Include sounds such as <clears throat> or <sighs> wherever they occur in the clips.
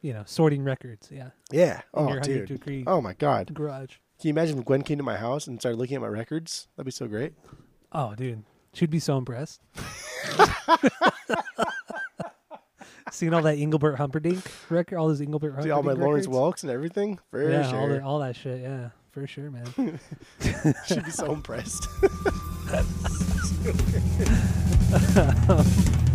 you know, sorting records. Yeah, Yeah. in Oh, dude. Oh my God. garage. Can you imagine if Gwen came to my house and started looking at my records? That'd be so great. Oh, dude, she'd be so impressed. <laughs> Seeing all that Engelbert Humperdinck record, all those Engelbert See Humperdinck all my Lawrence. Welks and everything. For yeah, all, the, all that shit. Yeah, for sure, man. <laughs> She'd be so impressed. <laughs>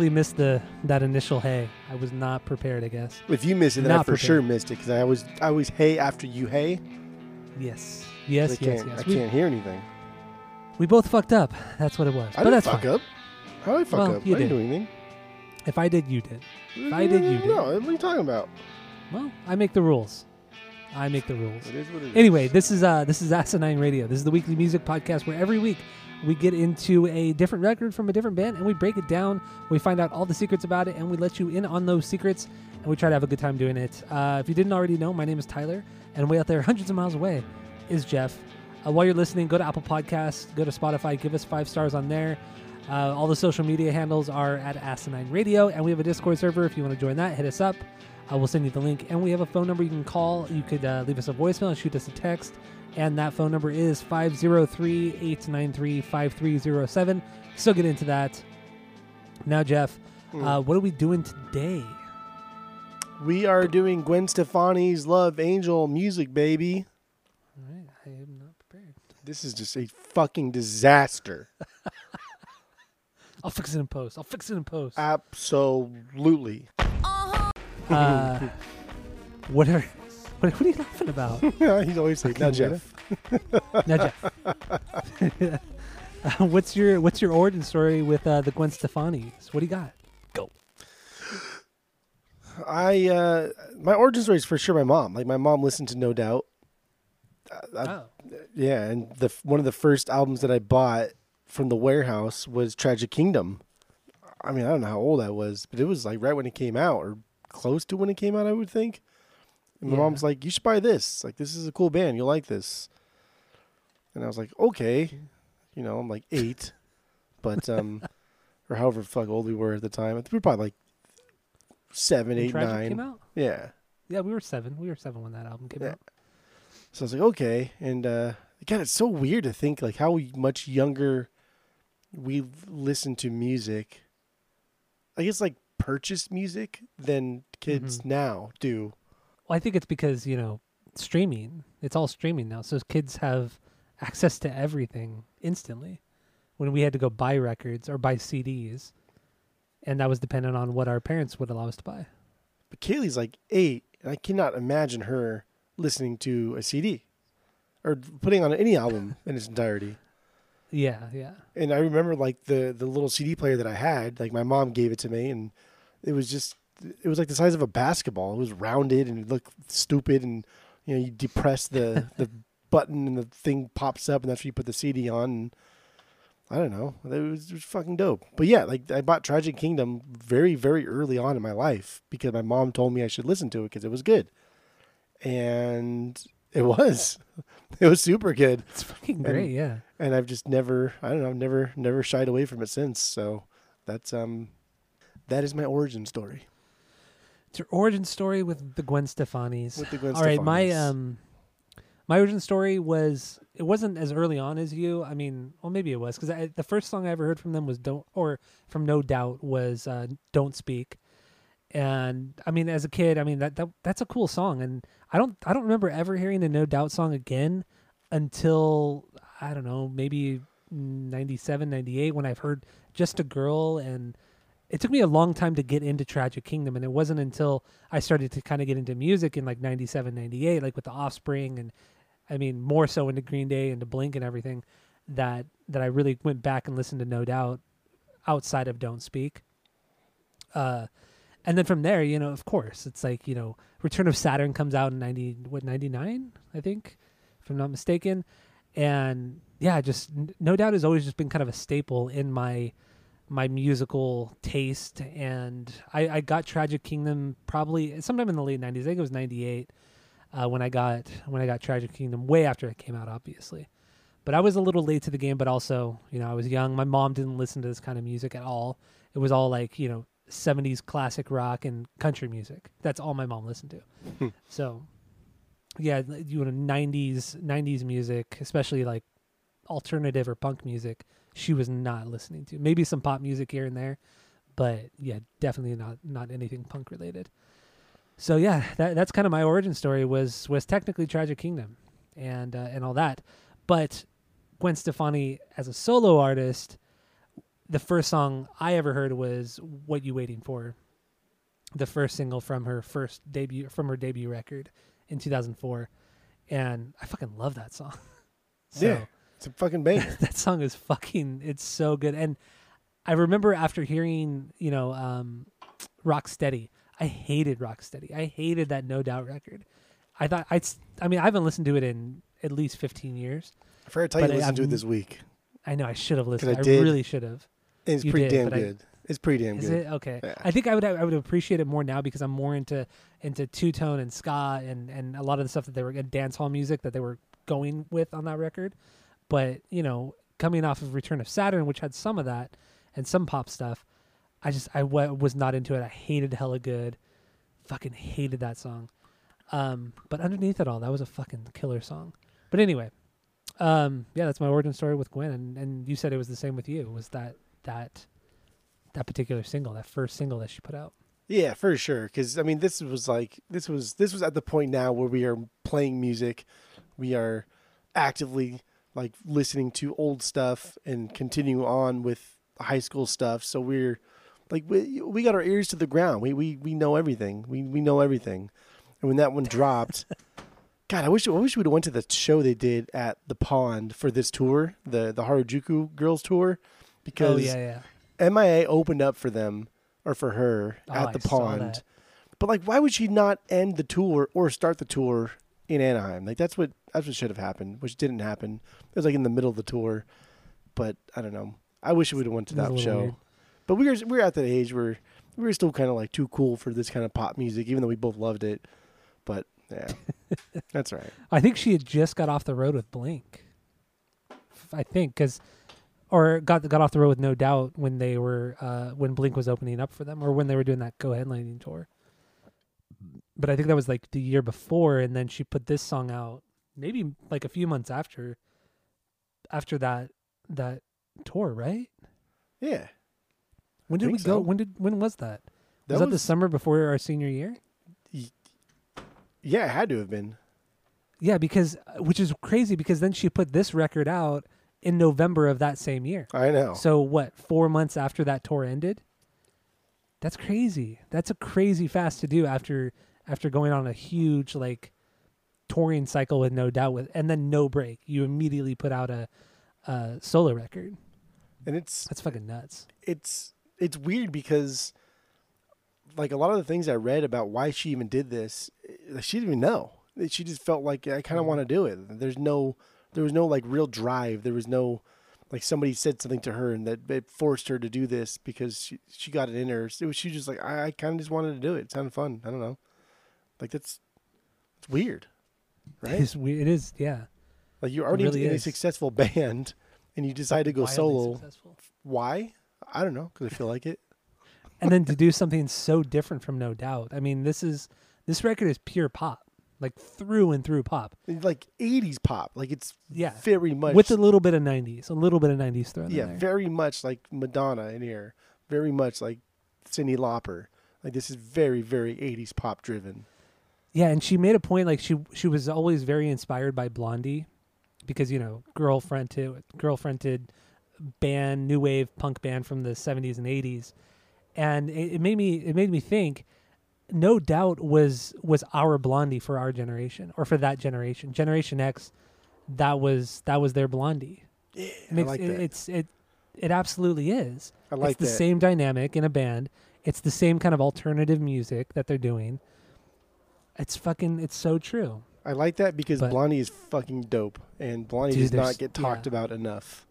Totally missed the that initial hey. I was not prepared. I guess. If you missed it, then I Not for prepared. sure missed it because I always I always hey after you hey. Yes, yes, I yes, can't yes. I We, can't hear anything. we both fucked up. That's what it was. I but didn't that's fuck fine. up. How did I fuck Well, up? you I didn't did. do anything. If I did, you did. If I did, you did. No, what are you talking about? Well, I make the rules. I make the rules. It is what it is. Anyway, this is uh this is Asinine Radio. This is the weekly music podcast where every week we get into a different record from a different band and we break it down. We find out all the secrets about it and we let you in on those secrets and we try to have a good time doing it. Uh, if you didn't already know, my name is Tyler and way out there, hundreds of miles away, is Jeff. Uh, while you're listening, go to Apple Podcasts, go to Spotify, give us five stars on there. Uh, all the social media handles are at Asinine Radio, and we have a Discord server. If you want to join that, hit us up. We'll send you the link, and we have a phone number you can call. You could uh, leave us a voicemail shoot us a text, and that phone number is 503-893-5307. Still get into that. Now, Jeff, Hmm. uh, what are we doing today? we are doing Gwen Stefani's Love Angel music, baby. All right, I am not prepared. This is just a fucking disaster. <laughs> I'll fix it in post. I'll fix it in post. Absolutely. Uh, huh. <laughs> what are what, what are you laughing about? <laughs> He's always saying, now Jeff. now, Jeff, <laughs> uh, what's your what's your origin story with uh, the Gwen Stefani's? What do you got? Go. I uh my origin story is for sure my mom. Like my mom listened to No Doubt. Uh, I- Oh, yeah, and the one of the first albums that I bought from the warehouse was Tragic Kingdom. I mean, I don't know how old I was, but it was like right when it came out or close to when it came out, I would think. And my Yeah. mom's like, "You should buy this. Like this is a cool band. You'll like this." And I was like, "Okay." You know, I'm like 8, but um <laughs> or however fuck old we were at the time. We were probably like seven, when eight, Tragic nine. came out. Yeah. Yeah, we were seven. We were seven when that album came Yeah. out. So I was like, okay. And uh God, it's so weird to think like how much younger we listen to music. I guess like purchased music than kids Mhm. now do. Well, I think it's because you know streaming. It's all streaming now, so kids have access to everything instantly. When we had to go buy records or buy CDs, and that was dependent on what our parents would allow us to buy. But Kaylee's like eight, and I cannot imagine her listening to a CD or putting on any album <laughs> in its entirety. Yeah, yeah. And I remember like the the little CD player that I had, like my mom gave it to me, and it was just it was like the size of a basketball. It was rounded and it looked stupid, and you know you depress the <laughs> the button and the thing pops up, and that's where you put the CD on. And I don't know, it was, it was fucking dope. But yeah, like I bought Tragic Kingdom very very early on in my life because my mom told me I should listen to it because it was good, and it was. <laughs> It was super good It's fucking great. yeah. and I've just never I don't know, I've never never shied away from it since. So that's um that is my origin story It's your origin story with the Gwen Stefani's. with the Gwen All right, my um, my origin story was it wasn't as early on as you. I mean, well, maybe it was because the first song I ever heard from them was "Don't" or from No Doubt was uh, "Don't Speak," and I mean, as a kid, I mean that, that that's a cool song, and I don't I don't remember ever hearing a No Doubt song again until I don't know maybe 97, 98 when I've heard "Just a Girl" and it took me a long time to get into Tragic Kingdom, and it wasn't until I started to kind of get into music in like 97, 98, like with the Offspring, and I mean, more so into Green Day and to Blink and everything, that that I really went back and listened to No Doubt outside of Don't Speak. Uh, and then from there, you know, of course, it's like you know, Return of Saturn comes out in ninety what ninety nine, I think, if I'm not mistaken, and yeah, just No Doubt has always just been kind of a staple in my my musical taste, and I, I got Tragic Kingdom probably sometime in the late '90s. I think it was '98 uh, when I got when I got Tragic Kingdom, way after it came out, obviously. But I was a little late to the game, but also, you know, I was young. My mom didn't listen to this kind of music at all. It was all like, you know, 70s classic rock and country music. That's all my mom listened to. <laughs> so, yeah, you know, 90s 90s music, especially like alternative or punk music, she was not listening to. Maybe some pop music here and there, but yeah, definitely not not anything punk related. So yeah, that that's kind of my origin story was was technically Tragic Kingdom and uh, and all that. But Gwen Stefani as a solo artist, the first song I ever heard was "What You Waiting For," the first single from her first debut from her debut record in 2004, and I fucking love that song. <laughs> so, Yeah. It's a fucking banger. <laughs> that song is fucking it's so good and i remember after hearing you know um rocksteady i hated rocksteady i hated that no doubt record i thought I. I mean i haven't listened to it in at least 15 years I forgot to tell you I- listen to it this week. i know i should have listened I i, did. really should have it's You pretty did, damn but I- good. it's pretty damn is good. it okay Yeah. i think i would i would appreciate it more now because i'm more into into two-tone and ska and and a lot of the stuff that they were dance hall music that they were going with on that record but you know coming off of return of saturn which had some of that and some pop stuff i just i w- was not into it. I hated hella good. Fucking hated that song. Um but underneath it all that was a fucking killer song. But anyway um yeah that's my origin story with gwen and, and you said it was the same with you. Was that that that particular single that first single that she put out. Yeah, for sure. Because I mean, this was like this was this was at the point now where we are playing music, we are actively like listening to old stuff and continue on with high school stuff. So we're like we we got our ears to the ground. We we we know everything. We we know everything. And when that one dropped, <laughs> God, I wish I wish we'd have went to the show they did at the pond for this tour, the the Harajuku Girls tour, oh, because oh yeah yeah MIA opened up for them or for her Oh, at I the saw pond. But like, why would she not end the tour or start the tour in Anaheim? Like that's what that's what should have happened, which didn't happen. It was like in the middle of the tour. But I don't know. I wish we would have went to It was a that show. weird. But we were we were at that age where we were still kind of like too cool for this kind of pop music, even though we both loved it. But yeah, <laughs> that's right. I think she had just got off the road with Blink. I think because, or got got off the road with No Doubt when they were uh, when Blink was opening up for them, or when they were doing that co-headlining tour. But I think that was like the year before, and then she put this song out maybe like a few months after. After that that tour, right? Yeah, When did we go? so. When did when was that? that was that the summer before our senior year? yeah, it had to have been. Yeah, because uh, which is crazy because then she put this record out in November of that same year. I know. So what? Four months after that tour ended. That's crazy. That's a crazy fast to do after after going on a huge like touring cycle with no doubt with and then no break. You immediately put out a, a solo record. and it's That's fucking nuts. it's it's weird because like a lot of the things I read about why she even did this, eh, she didn't even know. She just felt like I kind of want to do it. There's no there was no like real drive. There was no like somebody said something to her and that it forced her to do this because she she got it in her. It was she was just like I, I kind of just wanted to do it. It sounded fun. I don't know. Like that's it's weird, right? It's weird. It is, yeah. Like you're already really in a successful <laughs> band and you decide to go Wildly solo. successful. Why? I don't know because I feel like it. and then to do something so different from No Doubt. I mean, this is this record is pure pop, like through and through pop. like 80s pop like it's Yeah, very much with a little bit of '90s, a little bit of '90s thrown yeah in there. very much like madonna in here very much like cyndi lauper like this is very very 80s pop driven Yeah, and she made a point like she she was always very inspired by Blondie because you know girlfriended girlfriended band new wave punk band from the 70s and 80s and it, it made me it made me think no doubt was was our blondie for our generation or for that generation generation x that was that was their blondie Yeah, It makes, I like it, that. It's it it absolutely is. I like it's the that. same dynamic in a band. It's the same kind of alternative music that they're doing. It's fucking. It's so true. I like that because But- Blondie is fucking dope, and Blondie Dude, does not get talked yeah. about enough.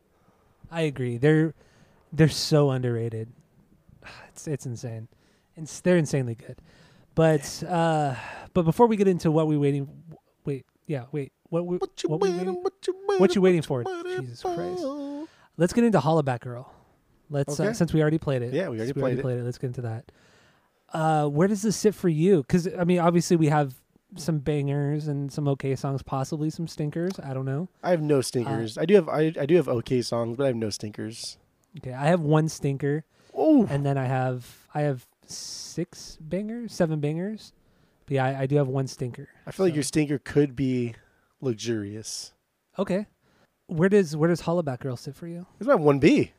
I agree. They're they're so underrated. <sighs> It's it's insane. It's, they're insanely good. But uh, but before we get into what we waiting, wait, yeah, wait, what we What you what we waiting? waiting- What you waiting? what you waiting for? waiting Jesus Christ. Let's get into Hollaback Girl. Let's uh, since we already played it. Yeah, we already played it. played it. Let's get into that. Uh, where does this sit for you? Because I mean, obviously we have some bangers and some okay songs, possibly some stinkers. I don't know. I have no stinkers. I do have I, I do have okay songs, but I have no stinkers. Okay, I have one stinker, Oh, and then I have I have six bangers, seven bangers. But yeah, I, I do have one stinker. I feel like your stinker could be luxurious. okay. Where does where does Hollaback Girl sit for you? It's my one B.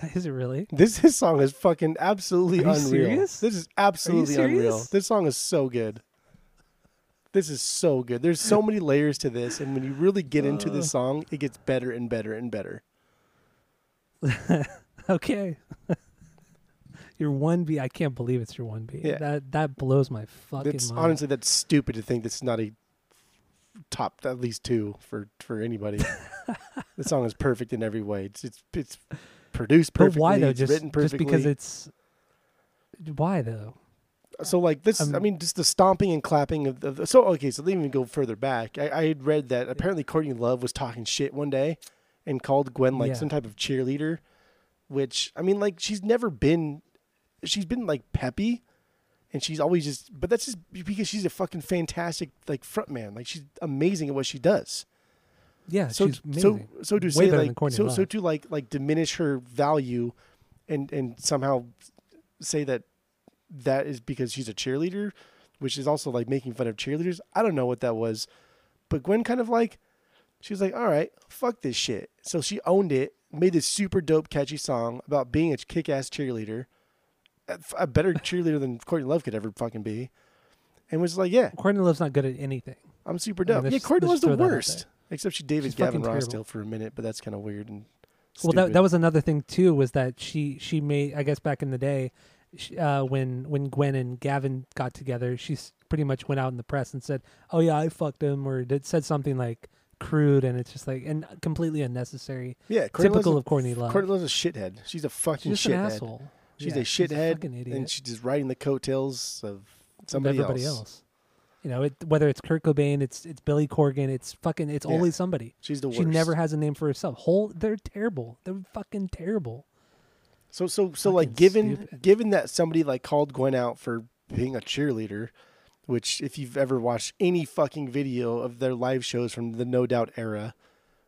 <laughs> Is it really? This this song is fucking absolutely unreal. serious? This is absolutely unreal. This song is so good. This is so good. There's so many layers to this, and when you really get into Uh. this song, it gets better and better and better. <laughs> Okay. <laughs> your one B. I can't believe it's your one B. Yeah. That that blows my fucking That's mind. honestly that's stupid to think that's not a top at least two for for anybody. the song is perfect in every way. It's it's it's produced but why though? Just written just because it's why though? So like this, I mean, just the stomping and clapping of, the, so okay. So let me even go further back. I, I had read that apparently Courtney Love was talking shit one day, and called Gwen like Yeah. some type of cheerleader, which I mean, like she's never been, she's been like peppy, and she's always just, but that's just because she's a fucking fantastic like frontman. Like she's amazing at what she does. Yeah, So so so to Way say like so so to like like diminish her value, and and somehow say that that is because she's a cheerleader, which is also like making fun of cheerleaders. I don't know what that was, but Gwen kind of like she was like, "All right, fuck this shit." So she owned it, made this super dope, catchy song about being a kick-ass cheerleader, a better <laughs> cheerleader than Courtney Love could ever fucking be, and was like, "Yeah, Courtney Love's not good at anything. I'm super I mean, dope." yeah, Courtney Love's the worst, except she dated She's Gavin Rossdale terrible. for a minute, but that's kind of weird and. Stupid. Well, that that was another thing too. Was that she she made I guess back in the day, sh uh, when when Gwen and Gavin got together, she pretty much went out in the press and said, "Oh yeah, I fucked him," or did said something like crude, and it's just like and completely unnecessary. yeah, Courtney Typical of Courtney a, Love. Courtney Love's a shithead. She's a fucking She's shithead. asshole. She's Yeah, a shithead, fucking idiot. and she's just riding the coattails of of somebody everybody else. else. You know, it, whether it's Kurt Cobain, it's it's Billy Corgan, it's fucking, it's Yeah. always somebody. She's the worst. She never has a name for herself. Whole, they're terrible. They're fucking terrible. So so so Fucking like given stupid. given that somebody like called Gwen out for being a cheerleader, which if you've ever watched any fucking video of their live shows from the No Doubt era,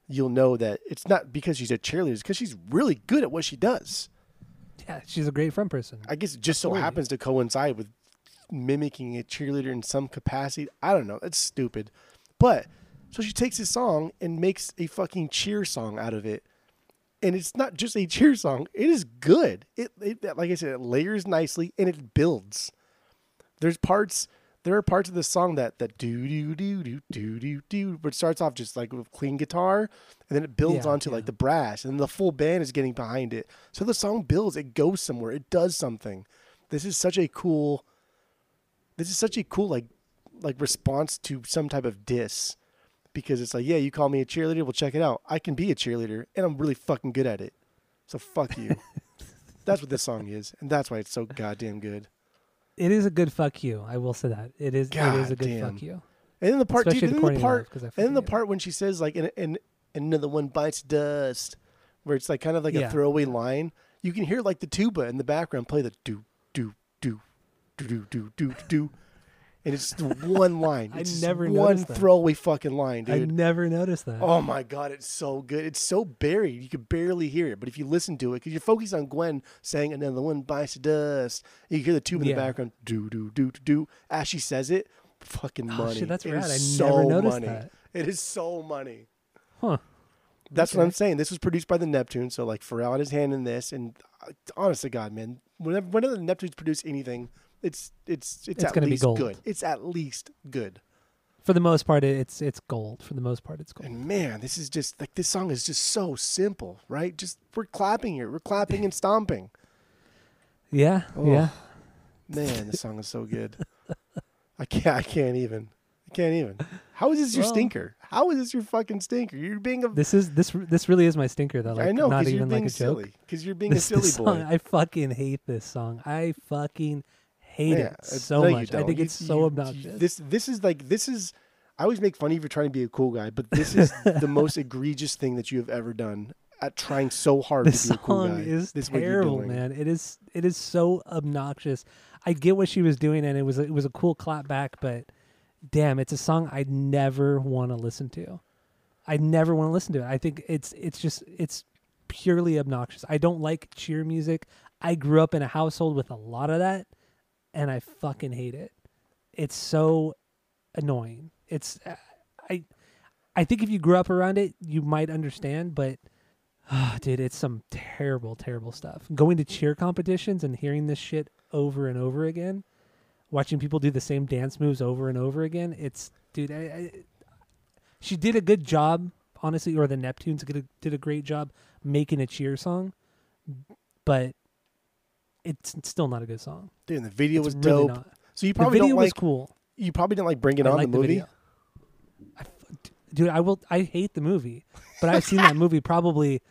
you'll know that it's not because she's a cheerleader, it's because she's really good at what she does. Yeah, she's a great front person. I guess it just so happens to coincide with mimicking a cheerleader in some capacity. I don't know. That's stupid. But so she takes this song and makes a fucking cheer song out of it. And it's not just a cheer song. It is good. It, it like I said, it layers nicely and it builds. There's parts there are parts of the song that that do do do do do do do but it starts off just like with clean guitar and then it builds Yeah, onto yeah. like the brass and the full band is getting behind it. So the song builds, it goes somewhere, it does something. This is such a cool this is such a cool like like response to some type of diss because it's like, yeah, you call me a cheerleader, well check it out. I can be a cheerleader and I'm really fucking good at it. So fuck you. <laughs> that's what this song is, and that's why it's so goddamn good. It is a good fuck you. I will say that. It is. it is a good Goddamn. fuck you. And then the part, Especially dude, the and then the part, and then the part when she says like, and, and another one bites dust, where it's like kind of like Yeah. a throwaway line. You can hear like the tuba in the background play the do do do do do do, and it's one line. <laughs> I It's just never one noticed that. throwaway fucking line, dude. I never noticed that. Oh my god, it's so good. It's so buried. You could barely hear it. But if you listen to it, because you're focused on Gwen saying "And then the one bites the dust, you can hear the tube in Yeah. the background do do do do do as she says it. Fucking money. Oh, money. shit, that's It rad. I so never noticed money. that. It is so money. Huh. That's what I'm saying. This was produced by the Neptune, so like Pharrell had his hand in this. And uh, honest to God, man, whenever whenever the Neptunes produce anything, it's it's it's, It's at gonna be least gold. good. It's at least good. For the most part, it's it's gold. For the most part, it's gold. And man, this is just like this song is just so simple, right? Just we're clapping here, we're clapping and stomping. Yeah, Oh. yeah. Man, this <laughs> song is so good. I can't. I can't even. I can't even. How is this your Well- stinker? How is this your fucking stinker? You're being a. This is this this really is my stinker though. Like, I know not because you're even being like a joke. silly. Because you're being This, a silly boy. song, I fucking hate this song. I fucking hate Yeah, it uh, so no, much. I think You- it's so you- obnoxious. This this is like this is. I always make fun of you for trying to be a cool guy, but this is the <laughs> most egregious thing that you have ever done at trying so hard this to be a cool song guy. is this terrible, man. It is it is so obnoxious. I get what she was doing, and it was it was a cool clap back, but damn, it's a song I'd never want to listen to. I never want to listen to it. I think it's it's just it's purely obnoxious. I don't like cheer music. I grew up in a household with a lot of that, and I fucking hate it. It's so annoying. It's I I think if you grew up around it, you might understand, but Ah, <sighs> dude, it's some terrible, terrible stuff. Going to cheer competitions and hearing this shit over and over again, watching people do the same dance moves over and over again. It's, dude, I, I, she did a good job, honestly, or the Neptunes did a, did a great job making a cheer song, but it's still not a good song. Dude, and the video It's was really dope. not. So you The probably video don't was like. cool. You probably didn't like Bring It I On the movie. video. I dude, I will. I hate the movie, but I've seen that movie probably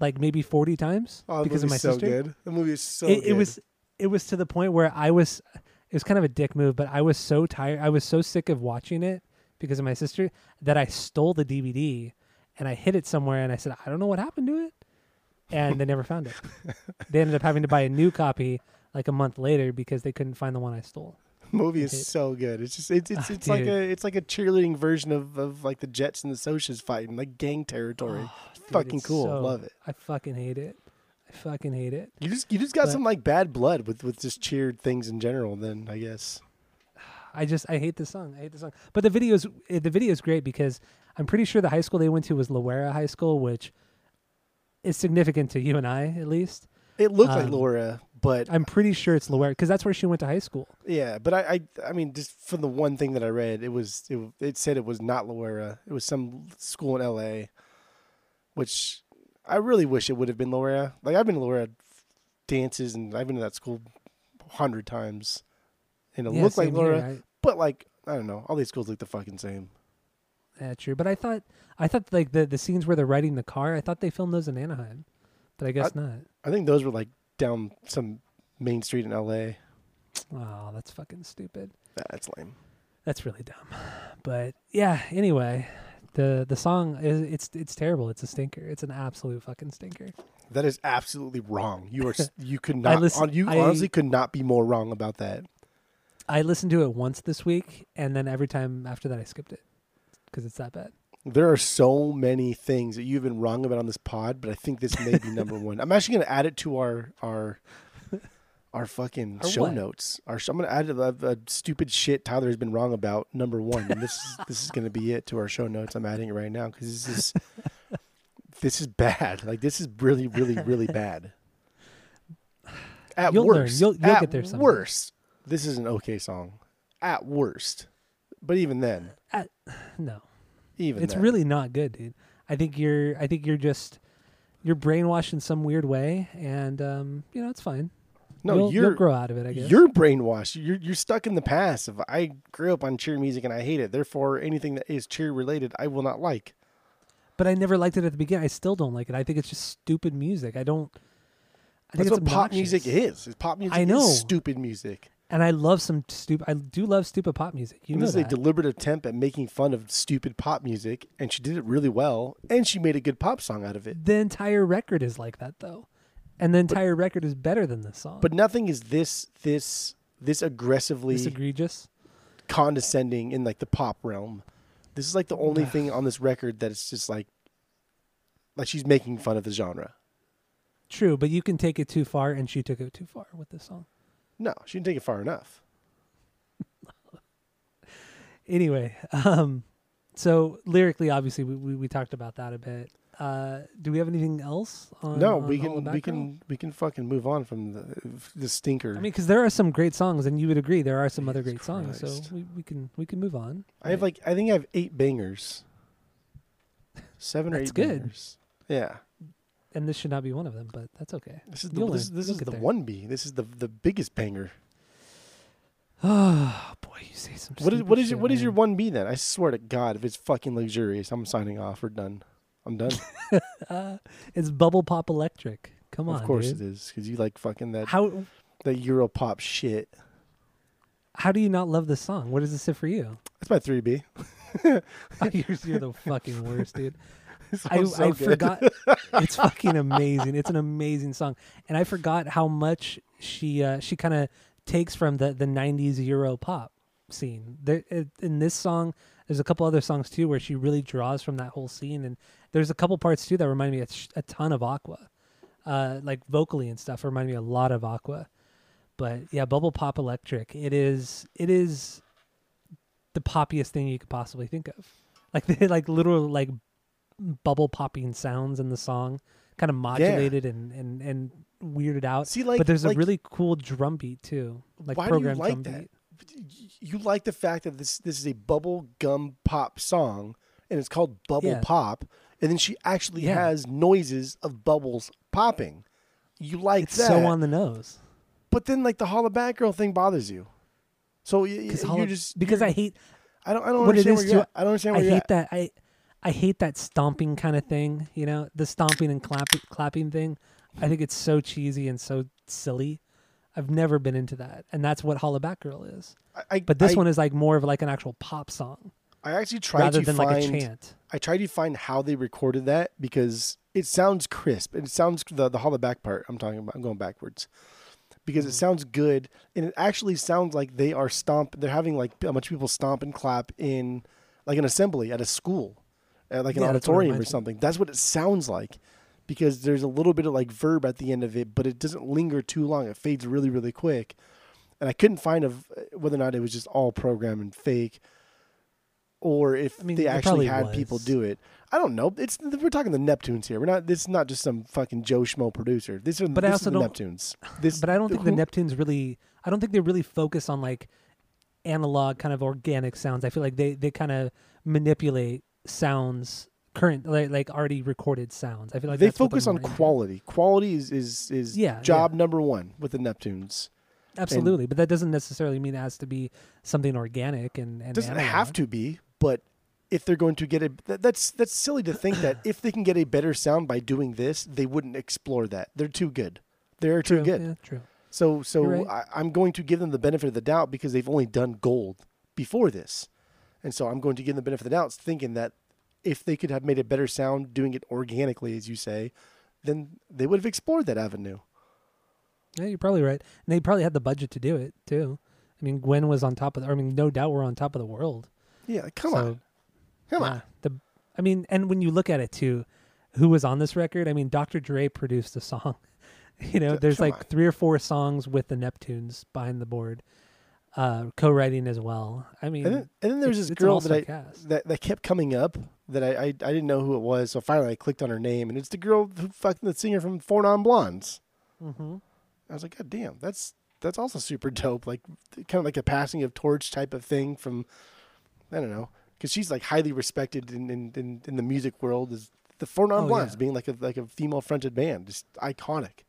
like maybe forty times Oh, the because of my so sister. good. The movie is so it, good. it was it was to the point where I was it was kind of a dick move, but I was so tired. I was so sick of watching it because of my sister that I stole the DVD and I hid it somewhere and I said I don't know what happened to it, and they never found it. <laughs> They ended up having to buy a new copy like a month later because they couldn't find the one I stole. movie is so good. It's just it's it's, Ah, it's like dude. a it's like a cheerleading version of, of like the Jets and the Socias fighting like gang territory. Oh, dude, fucking it's cool. so- Love it. I fucking hate it. I fucking hate it. You just you just got But- some like bad blood with with just cheered things in general. Then I guess <sighs> I just I hate the song. I hate the song. But the video's eh, the video's great because I'm pretty sure the high school they went to was Loara High School, which is significant to you and I at least. it looked like Um, Loara, but I'm pretty sure it's Loara because that's where she went to high school. yeah, but I, I I mean just from the one thing that I read, it was it, it said it was not Loara. It was some school in L.A., which I really wish it would have been Loara. Like I've been to Loara dances and I've been to that school hundred times, and it yeah, looked like same here, Loara. But like I don't know, all these schools look the fucking same. Yeah, true. But I thought I thought like the the scenes where they're riding the car, I thought they filmed those in Anaheim, but I guess not. I think those were like down some main street in L.A. Oh, that's fucking stupid. That's lame. That's really dumb. But yeah, anyway, the the song is it's it's terrible. It's a stinker. It's an absolute fucking stinker. That is absolutely wrong. You are you could <laughs> not listen- on, you I- honestly could not be more wrong about that. I listened to it once this week, and then every time after that, I skipped it because it's that bad. There are so many things that you've been wrong about on this pod, but I think this may be number one. I'm actually going to add it to our our our fucking Our show what? notes. Our I'm going to add a, a stupid shit Tyler has been wrong about number one, and this is this is going to be it to our show notes. I'm adding it right now because this is this is bad. Like this is really really really bad. At You'll learn. worst, You'll- you'll at get there someday. worst, this is an okay song. At worst, but even then, <sighs> No, even it's then. really not good, dude. I think you're. I think you're just you're brainwashed in some weird way, and um, you know it's fine. no. you'll, you're you'll grow out of it. I guess. You're brainwashed. You're you're stuck in the past. Of I grew up on cheer music and I hate it. Therefore, anything that is cheer related, I will not like. but I never liked it at the beginning. I still don't like it. I think it's just stupid music. I don't. I think That's it's what pop music is. Is pop music I know. is stupid music. And I love some stupid. I do love stupid pop music. You And know this is a deliberate attempt at making fun of stupid pop music, and she did it really well, and she made a good pop song out of it. the entire record is like that though, and the entire record is better than this song. But nothing is this this this aggressively it's egregious. condescending in like the pop realm. This is like the only <sighs> thing on this record that it's just like like she's making fun of the genre. True, but you can take it too far, and she took it too far with this song. No, she didn't take it far enough. <laughs> Anyway, um, so lyrically, obviously, we, we we talked about that a bit. Uh, do we have anything else? On, no, on we can we can we can fucking move on from the the stinker. I mean, because there are some great songs, and you would agree there are some other great Jesus songs. So we, we can we can move on. I have like I think I have eight bangers, seven or That's eight good. bangers. Yeah, and this should not be one of them, but that's okay. this is the You'll this, learn. this You'll is the there. one B. This is the the biggest banger. <sighs> Oh boy, you say some. What is what is shit, your, what is your one B then? I swear to God, if it's fucking luxurious, I'm signing off. We're done. I'm done. <laughs> Uh, it's Bubble Pop Electric. Come on, of course dude. it is because you like fucking that How that Euro pop shit. how do you not love this song? What does this sit for you? That's my three B. <laughs> <laughs> you're, you're the fucking worst, dude. <laughs> I, I forgot. <laughs> it's fucking amazing. It's an amazing song, and I forgot how much she uh, she kind of takes from the the '90s Euro pop scene. There, it- in this song, there's a couple other songs too where she really draws from that whole scene, and there's a couple parts too that remind me a, sh- a ton of Aqua, uh, like vocally and stuff. Remind me a lot of Aqua, but yeah, Bubble Pop Electric. It is it is the poppiest thing you could possibly think of. Like they <laughs> like literal like bubble popping sounds in the song, kind of modulated and, and and weirded out. See, like, but there's like, a really cool drum beat too, like why do you like that? beat. You like the fact that this this is a bubble gum pop song, and it's called Bubble Yeah. Pop, and then she actually Yeah. has noises of bubbles popping. You like It's that, so on the nose. but then like the Holla Back Girl thing bothers you. So y- y- Because you're just because I hate I don't I don't what understand is where you're too- at. I don't understand I hate at. that I I hate that stomping kind of thing. You know, the stomping and clapping clapping thing. I think it's so cheesy and so silly. I've never been into that, and that's what Holla Back Girl is. I, But this I, one is like more of like an actual pop song I actually tried rather to than find like a chant. I tried to find how they recorded that because it sounds crisp. It sounds the the holla back part. I'm talking about. I'm going backwards because it Mm-hmm. sounds good and it actually sounds like they are stomp. They're having like a bunch of people stomp and clap in like an assembly at a school, at like an Yeah, that's what it auditorium or something. That's what it sounds like because there's a little bit of like verb at the end of it, but it doesn't linger too long. It fades really really quick. And I couldn't find of whether or not it was just all program and fake, or if I mean, they actually had people do it. I don't know. It's we're talking the Neptunes here. We're not. This is not just some fucking Joe Schmo producer. This are But I also the don't- Neptunes. <sighs> This, But I don't think the Neptunes really. I don't think they really focus on like analog kind of organic sounds. I feel like they they kind of manipulate sounds current like like already recorded sounds. I feel like they focus on quality. Quality is is is Yeah, job number one with the Neptunes. Absolutely, but that doesn't necessarily mean it has to be something organic and and It doesn't analog. have to be, but if they're going to get a that, that's that's silly to think that if they can get a better sound by doing this, they wouldn't explore that. They're too good. They're too good. Yeah, true. So so right. I, I'm going to give them the benefit of the doubt because they've only done gold before this, and so I'm going to give them the benefit of the doubt, thinking that if they could have made a better sound doing it organically, as you say, then they would have explored that avenue. Yeah, you're probably right. And they probably had the budget to do it too. I mean, Gwen was on top of. The, I mean, no doubt we're on top of the world. Yeah, come So, on, come yeah, on. The, I mean, and when you look at it too, who was on this record? I mean, Dr. Dre produced a song. <laughs> you know, there's come like on. three or four songs with the Neptunes behind the board, uh, co-writing as well. I mean, And then, and then there's this girl that I cast. that, that kept coming up that I, I I didn't know who it was. So finally I clicked on her name, and it's the girl who fucking the singer from Four Non Blondes. hmm I was like, God damn, that's that's also super dope. Like kind of like a passing of torch type of thing from I don't know, because she's like highly respected in in, in, in the music world as the Four Non Oh, Blondes yeah. being like a like a female fronted band, just iconic.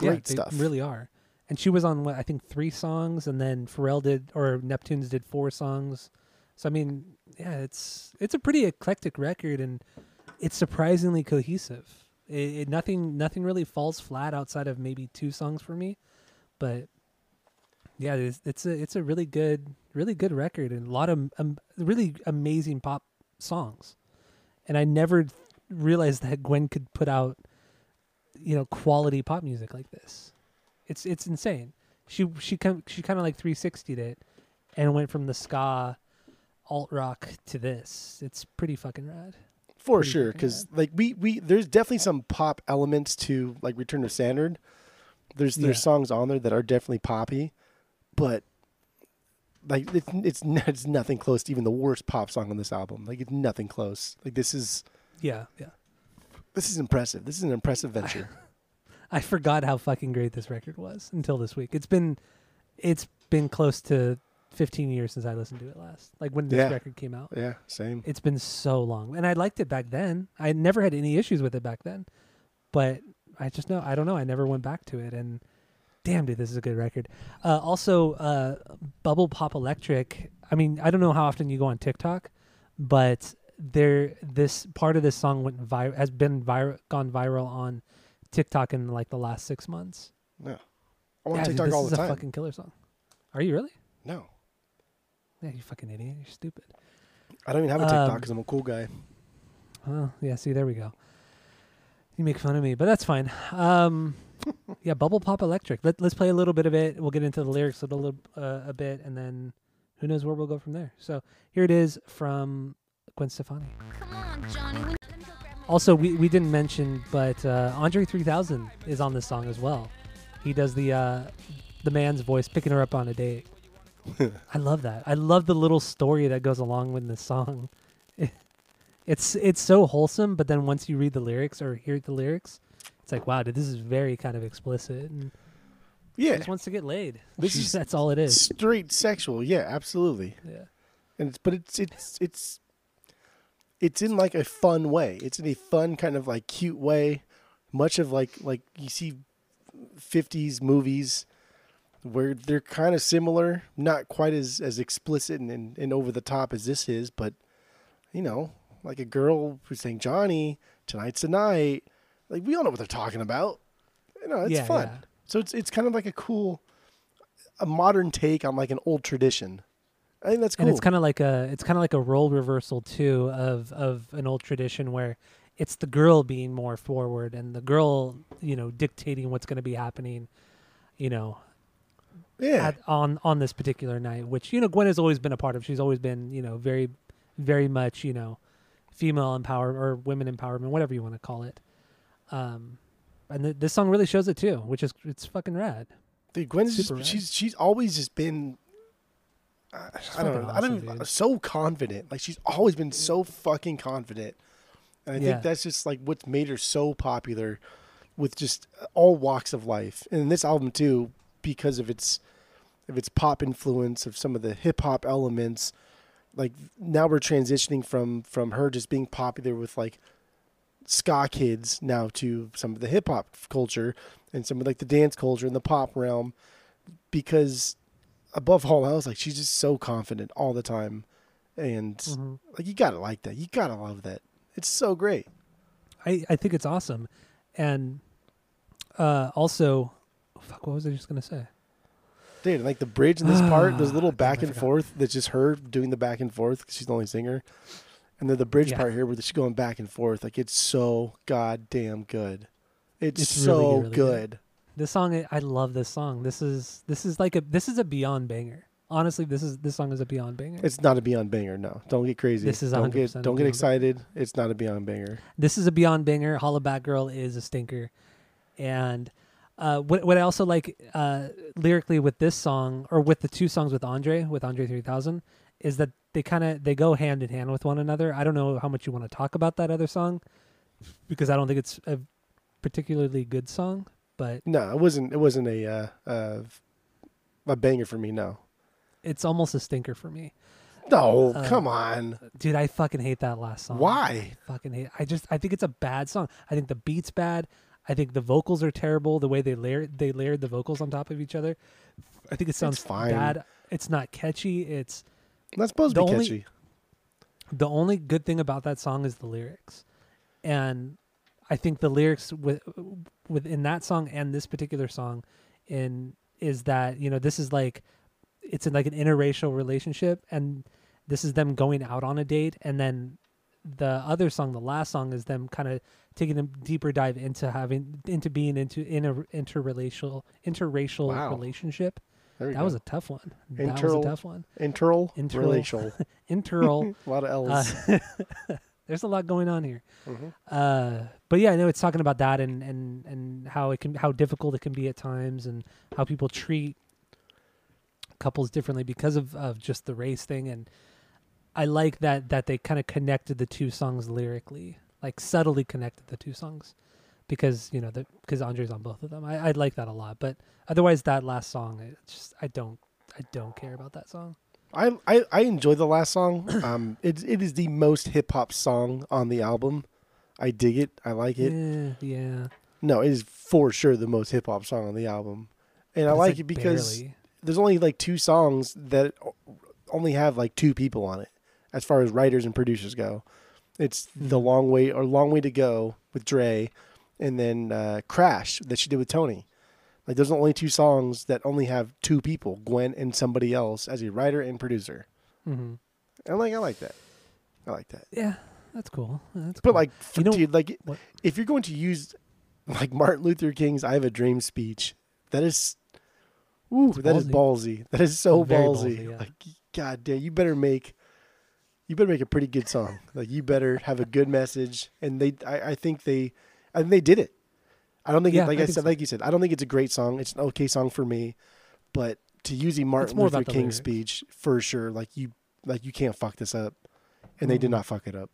yeah, Great they stuff. really are. And she was on what I think three songs, and then Pharrell did or Neptunes did four songs. So I mean, yeah, it's it's a pretty eclectic record, and it's surprisingly cohesive. It, it nothing nothing really falls flat outside of maybe two songs for me, but yeah, it's, it's a it's a really good really good record and a lot of um, really amazing pop songs. And I never realized that Gwen could put out you know quality pop music like this. It's it's insane. She she kind she kind of like 360'd it and went from the ska alt rock to this. It's pretty fucking rad. For Pretty sure, because like we we there's definitely some pop elements to like Return of Saturn. There's there's Yeah. songs on there that are definitely poppy, but like it's it's it's nothing close to even the worst pop song on this album. Like it's nothing close. Like this is Yeah, yeah. This is impressive. This is an impressive venture. <laughs> I forgot how fucking great this record was until this week. It's been it's been close to 15 years since I listened to it last. Like when this Yeah. record came out. yeah, same. It's been so long. And I liked it back then. I never had any issues with it back then. But I just know I don't know. I never went back to it and damn dude, this is a good record. Uh, also uh, Bubble Pop Electric. I mean, I don't know how often you go on TikTok, but there this part of this song went vi- has been vir- gone viral on TikTok in like the last 6 months. No, I'm on Yeah, dude, TikTok this is a fucking killer song. Are you really? No, Yeah, you fucking idiot. You're stupid. I don't even have a TikTok Um, because I'm a cool guy. Oh, yeah. See, there we go. You make fun of me, but that's fine. Um, <laughs> yeah, Bubble Pop Electric. Let, let's play a little bit of it. We'll get into the lyrics a little uh, a bit, and then who knows where we'll go from there. So here it is from Gwen Stefani. Come on, Johnny. Also, we, we didn't mention, but uh, Andre 3000 is on this song as well. He does the uh, the man's voice picking her up on a date. <laughs> I love that. I love the little story that goes along with this song. <laughs> It's it's so wholesome, but then once you read the lyrics or hear the lyrics, it's like, wow, dude, this is very kind of explicit and Yeah, just wants to get laid. This <laughs> is that's all it is. straight sexual. Yeah, absolutely. Yeah. And it's, but it's it's it's it's in like a fun way. It's in a fun kind of like cute way. Much of like like you see 50s movies where they're kind of similar, not quite as as explicit and, and, and over the top as this is, but you know, like a girl who's saying Johnny, tonight's the night. Like we all know what they're talking about. You know, it's Yeah, fun. yeah. So it's it's kind of like a cool a modern take on like an old tradition. I think that's cool. And it's kind of like a it's kind of like a role reversal too of of an old tradition where it's the girl being more forward and the girl, you know, dictating what's going to be happening, you know, yeah. at, on on this particular night, which you know Gwen has always been a part of. She's always been, you know, very very much, you know, female empowerment or women empowerment, whatever you want to call it. Um and th- this song really shows it too, which is it's fucking rad. Dude, Gwen's just, rad. she's she's always just been. I, I don't know. I don't dude. so confident. Like she's always been so fucking confident, and I Yeah. think that's just like what's made her so popular, with just all walks of life. And this album too, because of its, of its pop influence, of some of the hip hop elements. Like now we're transitioning from from her just being popular with like ska kids now to some of the hip hop culture and some of like the dance culture and the pop realm because above all else like she's just so confident all the time and Mhm. like you gotta like that you gotta love that it's so great I, I think it's awesome. And uh, also, fuck, what was I just to say? dude like the bridge in this part those <sighs> little back and forth that's just her doing the back and forth 'cause she's the only singer and then the bridge Yeah. part here where she's going back and forth like it's so goddamn good it's, It's so really, really good. good. This song, I- love this song. This is this is like a this is a beyond banger. Honestly, this is this song is a beyond banger. It's not a Beyond banger. No, don't get crazy. This is don't get don't get excited. It's not a Beyond banger. this is a beyond banger. Holla Back Girl is a stinker, and uh, what what I also like uh, lyrically with this song or with the two songs with Andre with Andre three thousand is that they kind of they go hand in hand with one another. I don't know how much you want to talk about that other song because I don't think it's a particularly good song, but No, it wasn't. It wasn't a uh, uh, a banger for me. No, it's almost a stinker for me. no, Uh, come on. Dude, I fucking hate that last song. Why? I fucking hate. I just I think it's a bad song. I think the beat's bad. I think the vocals are terrible. The way they layered they layered the vocals on top of each other. I think it sounds fine. bad. It's not catchy. It's Not supposed to be only- catchy. the only good thing about that song is the lyrics, and I think the lyrics with within that song and this particular song, in is that you know this is like it's in like an interracial relationship, and this is them going out on a date, and then the other song, the last song, is them kind of taking a deeper dive into having into being into in a interracial interracial Wow. relationship. That go. was a tough one. That was Interal- a tough one. Interal, Interal. relational. <laughs> Interal. <laughs> a lot of L's. Uh, <laughs> there's a lot going on here. Mhm. Uh, but yeah, I know it's talking about that and, and, and how it can how difficult it can be at times and how people treat couples differently because of, of just the race thing and I like that that they kind of connected the two songs lyrically like subtly connected the two songs because you know because Andre's on both of them. I I like that a lot, but otherwise that last song, just I don't I don't care about that song. I, I I enjoy the last song. <coughs> Um, it it is the most hip hop song on the album. I dig it. I like it. Eh, yeah, No, it is for sure the most hip hop song on the album, and I But it's, like, it because barely. there's only like two songs that only have like two people on it, as far as writers and producers go. It's the Mhm. long way or long way to go with Dre, and then uh, Crash that she did with Tony. Like those are the only two songs that only have two people, Gwen and somebody else, as a writer and producer. Mhm. And like I like that. I like that. Yeah, that's cool. That's But cool. like, You know- dude, like what- if you're going to use like Martin Luther King's "I Have a Dream" speech, that is, ooh, It's that is ballsy. That is so Very ballsy. ballsy, yeah. Like, god damn, you better make, you better make a pretty good song. like, you better have a good message. And they, I, I think they, I think they did it. I don't think, Yeah, it, like I I, said, so. like you said, I don't think it's a great song. It's an okay song for me, but to use a Martin Luther King speech for sure, like you, like you can't fuck this up, and they did Mhm. not fuck it up.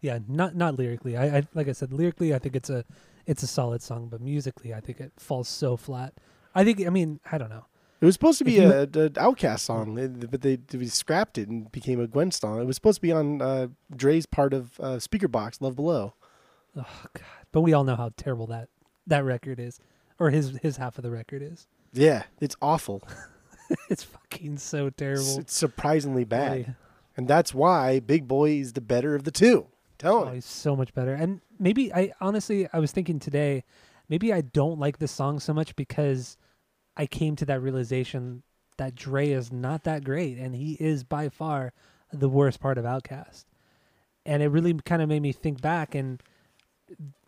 yeah, not not lyrically. I, I like I said, lyrically, I think it's a it's a solid song, but musically, I think it falls so flat. I think, I mean, I don't know. It was supposed to be a, a OutKast song, but they, they scrapped it and became a Gwen song. It was supposed to be on uh, Dre's part of uh, Speakerboxxx, Love Below. Oh God! But we all know how terrible that that record is, or his his half of the record is. Yeah, it's awful. <laughs> it's fucking so terrible. it's surprisingly bad, and that's why Big Boi is the better of the two. Tell Oh, he's so much better. And maybe I honestly I was thinking today, maybe I don't like this song so much because I came to that realization that Dre is not that great and he is by far the worst part of Outkast. And it really kind of made me think back and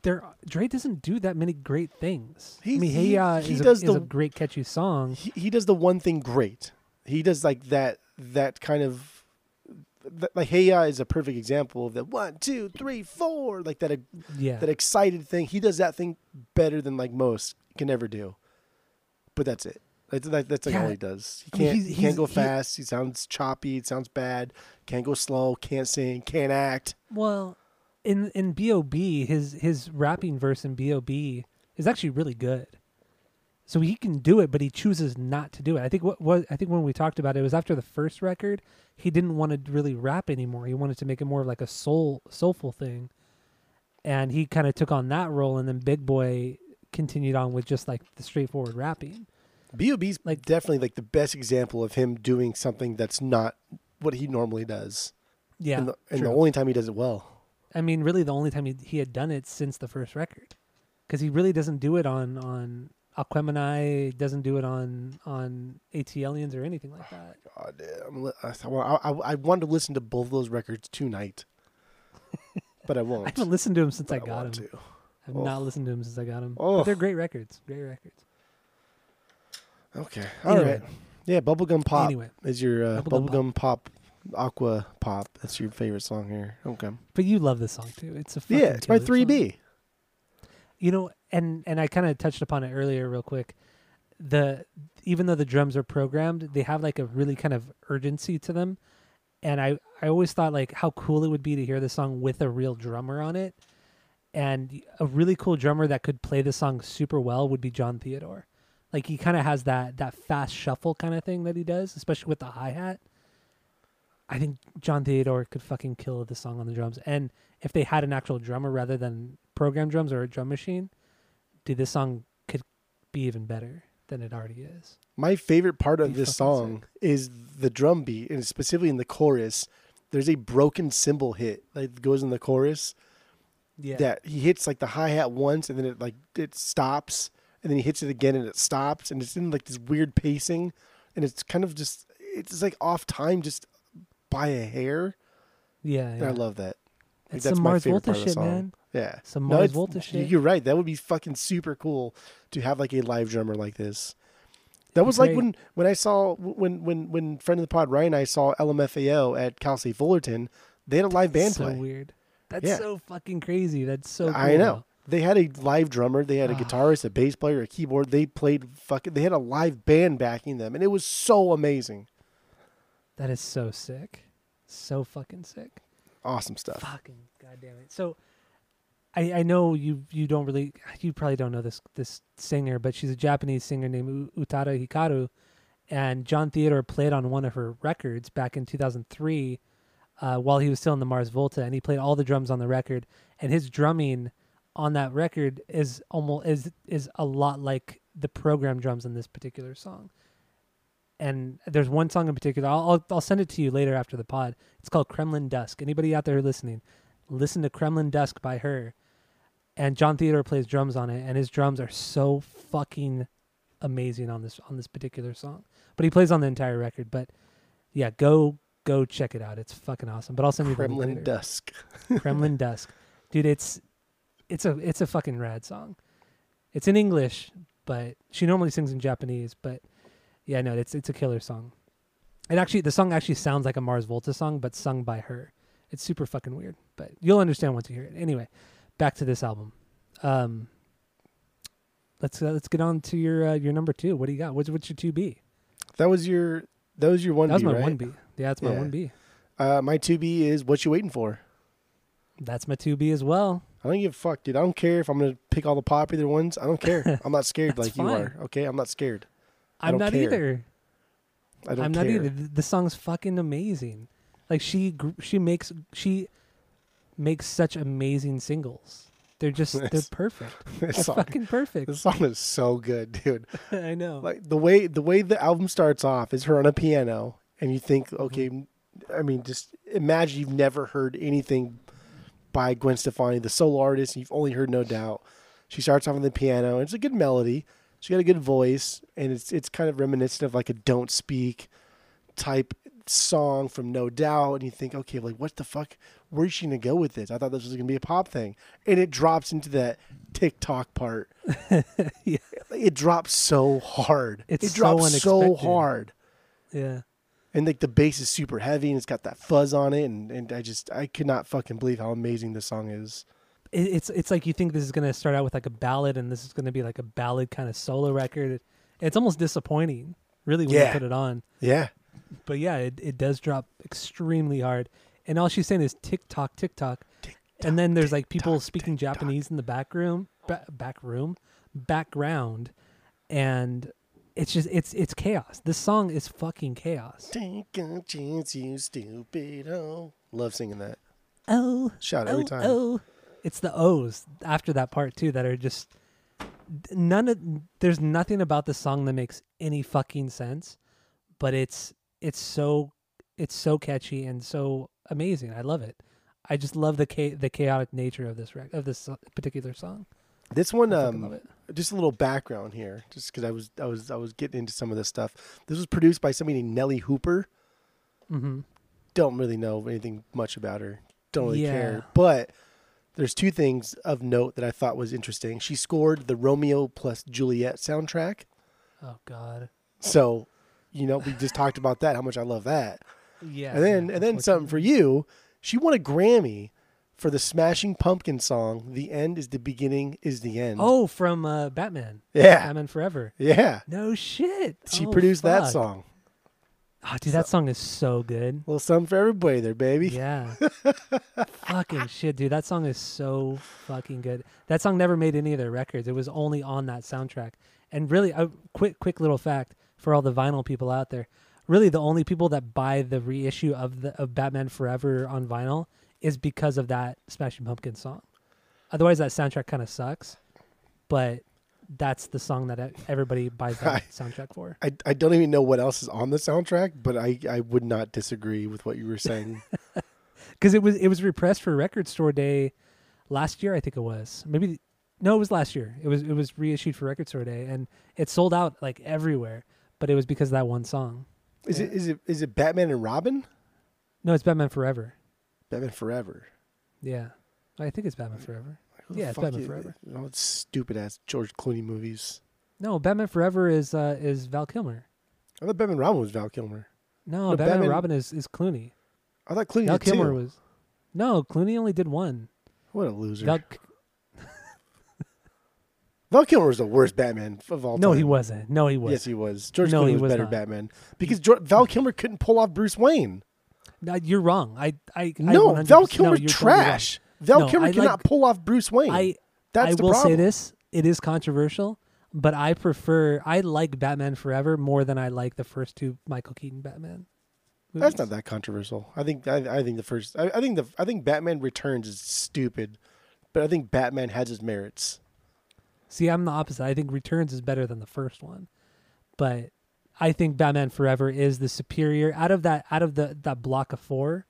there Dre doesn't do that many great things. I He- mean, he- Hey Ya he uh, a, does is the- a great catchy song. he, he does the one thing great. He does like that that kind of th- like Hey Ya is a perfect example of that one, two, three, four, like that Yeah. that excited thing. He does that thing better than like most can ever do. But that's it. That's that, that's like Yeah. all he does. He can't he's- he can't go he- fast. He sounds choppy. It sounds bad. Can't go slow. Can't sing. Can't act. Well, in in B.O.B., his his rapping verse in B.O.B. is actually really good. So he can do it, but he chooses not to do it. I think what was I think when we talked about it, it was after the first record, he didn't want to really rap anymore. He wanted to make it more of like a soul soulful thing. And he kind of took on that role and then Big Boi continued on with just like the straightforward rapping. B.O.B.'s Like- definitely like the best example of him doing something that's not what he normally does. Yeah. and the, and the only time he does it well. I mean, really, the only time he, he had done it since the first record, because he really doesn't do it on on Aquemini, doesn't do it on on ATLiens or anything like that. God, I'm li- I, I, I wanted to listen to both of those records tonight, <laughs> but I won't. I haven't listened to him since I got him. to. I've Oh. not listened to him since I got him. Oh. But they're great records. Great records. Okay. all right. Anyway. Yeah, Bubblegum Pop Anyway, is your uh, Bubblegum Bubblegum pop. Aqua Pop. That's your favorite song here. Okay. but you love this song too. It's a Yeah, it's my killer song. 3B. You know, and and I kind of touched upon it earlier, real quick. The even though the drums are programmed, they have like a really kind of urgency to them, and I I always thought like how cool it would be to hear the song with a real drummer on it, and a really cool drummer that could play the song super well would be Jon Theodore. Like he kind of has that that fast shuffle kind of thing that he does, especially with the hi hat. I think Jon Theodore could fucking kill the song on the drums. And if they had an actual drummer rather than program drums or a drum machine, dude, this song could be even better than it already is. My favorite part of this song is the drum beat, and specifically in the chorus. There's a broken cymbal hit that goes in the chorus Yeah. that he hits like the hi hat once, and then it like it stops, and then he hits it again, and it stops, and it's in like this weird pacing, and it's kind of just it's like off time, just by a hair. yeah. Yeah. I love that. Like, that's some my Mars favorite Volta part of the song. man. Yeah, Some No, Mars Volta shit. You're right. That would be fucking super cool to have like a live drummer like this. That was like when when I saw when when when friend of the pod Ryan and I saw LMFAO at Cal State Fullerton. They had a live band so play. weird. That's Yeah. so fucking crazy. That's so. Cool, I know. They had a live drummer. They had a guitarist, a bass player, a keyboard. They played fucking. They had a live band backing them, and it was so amazing. That is so sick. So fucking sick. Awesome stuff. Fucking goddamn it. So, I I know you you don't really you probably don't know this this singer, but she's a Japanese singer named Utada Hikaru, and Jon Theodore played on one of her records back in 2003, uh, while he was still in the Mars Volta, and he played all the drums on the record, and his drumming on that record is almost is is a lot like the program drums in this particular song. And there's one song in particular. I'll, I'll I'll send it to you later after the pod. It's called Kremlin Dusk. Anybody out there listening, listen to Kremlin Dusk by her. And Jon Theodore plays drums on it, and his drums are so fucking amazing on this on this particular song. But he plays on the entire record. But yeah, go go check it out. It's fucking awesome. But I'll send you the Kremlin. Dusk. <laughs> Kremlin Dusk, dude. It's it's a it's a fucking rad song. It's in English, but she normally sings in Japanese. But yeah, no, it's it's a killer song. It actually the song actually sounds like a Mars Volta song, but sung by her. It's super fucking weird, but you'll understand once you hear it. Anyway, back to this album. Um, let's uh, let's get on to your uh, your number two. What do you got? What's what's your two B? That was your that was your one That was my right? one B. Yeah, that's my Yeah. one B. Uh, my two B is what you waiting for. That's my two B as well. I don't give a fuck, dude. I don't care if I'm gonna pick all the popular ones. I don't care. <laughs> I'm not scared like you are. Okay, I'm not scared. I'm not care. either. I don't I'm care. not either. The the song's fucking amazing. Like she she makes she makes such amazing singles. They're just <laughs> they're perfect. <laughs> They're song, fucking perfect. this song is so good, dude. <laughs> I know. Like the way the way the album starts off is her on a piano, and you think, Mm-hmm. okay, I mean, just imagine you've never heard anything by Gwen Stefani, the solo artist. And you've only heard No Doubt. She starts off on the piano. And it's a good melody. She got a good voice, and it's it's kind of reminiscent of like a Don't Speak type song from No Doubt. And you think, okay, like what the fuck? Where's she gonna go with this? I thought this was gonna be a pop thing, and it drops into that TikTok part. <laughs> Yeah. It drops so hard. It's it drops so, unexpected. hard. yeah. And like the bass is super heavy and it's got that fuzz on it and, and I just I could not fucking believe how amazing this song is. It, it's it's like you think this is gonna start out with like a ballad and this is gonna be like a ballad kind of solo record. It's almost disappointing, really, when you put it on. Yeah. But yeah, it, it does drop extremely hard. And all she's saying is tick tock, tick tock. And then there's like people speaking. Japanese in the back room, ba- back room, background, and it's just it's it's chaos. This song is fucking chaos. Take a chance, you stupid oh. Love singing that. Oh, Shout every oh, time. oh. It's the O's after that part too that are just none of. There's nothing about the song that makes any fucking sense, but it's it's so it's so catchy and so amazing. I love it. I just love the cha- the chaotic nature of this rec- of this particular song. This one I fucking love um just a little background here just cuz I was I was I was getting into some of this stuff. This was produced by somebody named Nellee Hooper. Mm-hmm. Don't really know anything much about her. Don't really Yeah. care. But there's two things of note that I thought was interesting. She scored the Romeo plus Juliet soundtrack. Oh God. So, you know, we just talked about that, how much I love that. Yeah. And then and then something for you. She won a Grammy for the Smashing Pumpkin song, The End is the Beginning is the End. Oh, from uh, Batman. yeah. Batman Forever. Yeah. No shit. She Oh, produced that song. Oh, dude, that song is so good. little something for everybody there, baby. Yeah. <laughs> fucking shit, dude. That song is so fucking good. That song never made any of their records. It was only on that soundtrack. And really, a quick, quick little fact for all the vinyl people out there: really, the only people that buy the reissue of the of Batman Forever on vinyl is because of that Smashing Pumpkins song. Otherwise, that soundtrack kind of sucks. But that's the song that everybody buys that <laughs> soundtrack for. I, I don't even know what else is on the soundtrack, but I, I would not disagree with what you were saying. <laughs> because it was it was repressed for Record Store Day last year. I think it was maybe no, it was last year. It was it was reissued for Record Store Day, and it sold out like everywhere. But it was because of that one song. Is it is it is it Batman and Robin? No, it's Batman Forever. Batman Forever. Yeah, I think it's Batman Forever. Who Yeah, it's Batman is- Forever. Oh, it's stupid ass George Clooney movies. No, Batman Forever is uh, is Val Kilmer. I thought Batman Robin was Val Kilmer. No, No, Batman, Batman- Robin is is Clooney. I thought Clooney Val Kilmer too. was. No, Clooney only did one. What a loser. Val, <laughs> Val Kilmer was the worst Batman of all no, time. he wasn't. No, he wasn't. Yes, he was. George No, Clooney was, was better not. Batman because Val Kilmer couldn't pull off Bruce Wayne. No, you're wrong. I, I, I No, 100% Val no, Kilmer's you're totally trash. Val No, Kilmer I cannot like- pull off Bruce Wayne. I, That's I the will problem. say this: it is controversial, but I prefer. I like Batman Forever more than I like the first two Michael Keaton Batman. That's not that controversial. I think I, I think the first I, I think the I think Batman Returns is stupid, but I think Batman has its merits. See, I'm the opposite. I think Returns is better than the first one, but I think Batman Forever is the superior out of that out of the that block of four.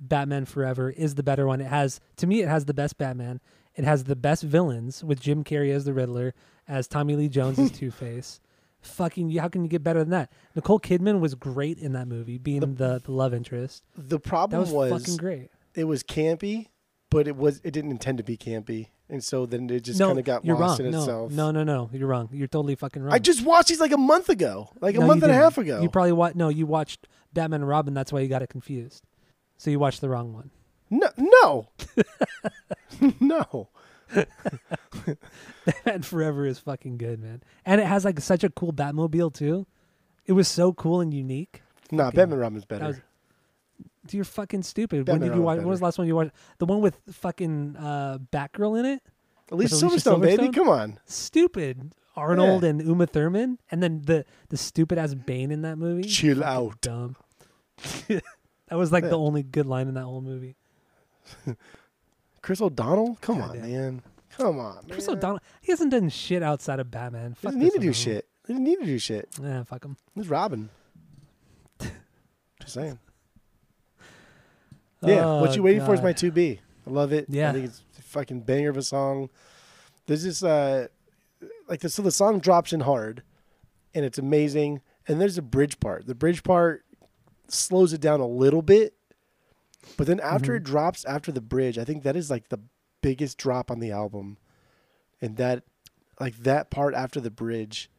Batman Forever is the better one. It has to me, it has the best Batman. It has the best villains with Jim Carrey as the Riddler, as Tommy Lee Jones as <laughs> Two Face. Fucking, how can you get better than that? Nicole Kidman was great in that movie, being the, the, love interest. The problem was, was, fucking great. it was campy, but it was it didn't intend to be campy, and so then it just no, kind of got you're lost wrong. in no, itself. no, no, no, you're wrong. You're totally fucking wrong. I just watched these like a month ago, like a month and a half ago. You probably watched. No, you watched Batman and Robin. That's why you got it confused. So you watched the wrong one. no, no, <laughs> no. <laughs> Batman Forever is fucking good, man. And it has like such a cool Batmobile too. It was so cool and unique. Nah, Fucking- Batman Robin's better. Was- you're fucking stupid. Batman when did you watch? When was the last one you watched? The one with fucking uh, Batgirl in it. At least Alicia Silverstone, baby. Come on. Stupid. Arnold and Uma Thurman, and then the the stupid ass Bane in that movie. Chill out. Dumb. <laughs> that was like Yeah. the only good line in that whole movie. <laughs> Chris O'Donnell? Come on, Goddamn. man. Come on, man. Chris O'Donnell, he hasn't done shit outside of Batman. he doesn't need to do O'Donnell. shit. He doesn't need to do shit. Yeah, fuck him. He's Robin. <laughs> Just saying. Yeah, what Oh, you waiting for is my 2B. I love it. Yeah. I think it's a fucking banger of a song. There's this, uh, like, the, so the song drops in hard, and it's amazing. And there's a bridge part. The bridge part slows it down a little bit, but then after Mhm. it drops after the bridge, I think that is like the biggest drop on the album. And that, like, that part after the bridge,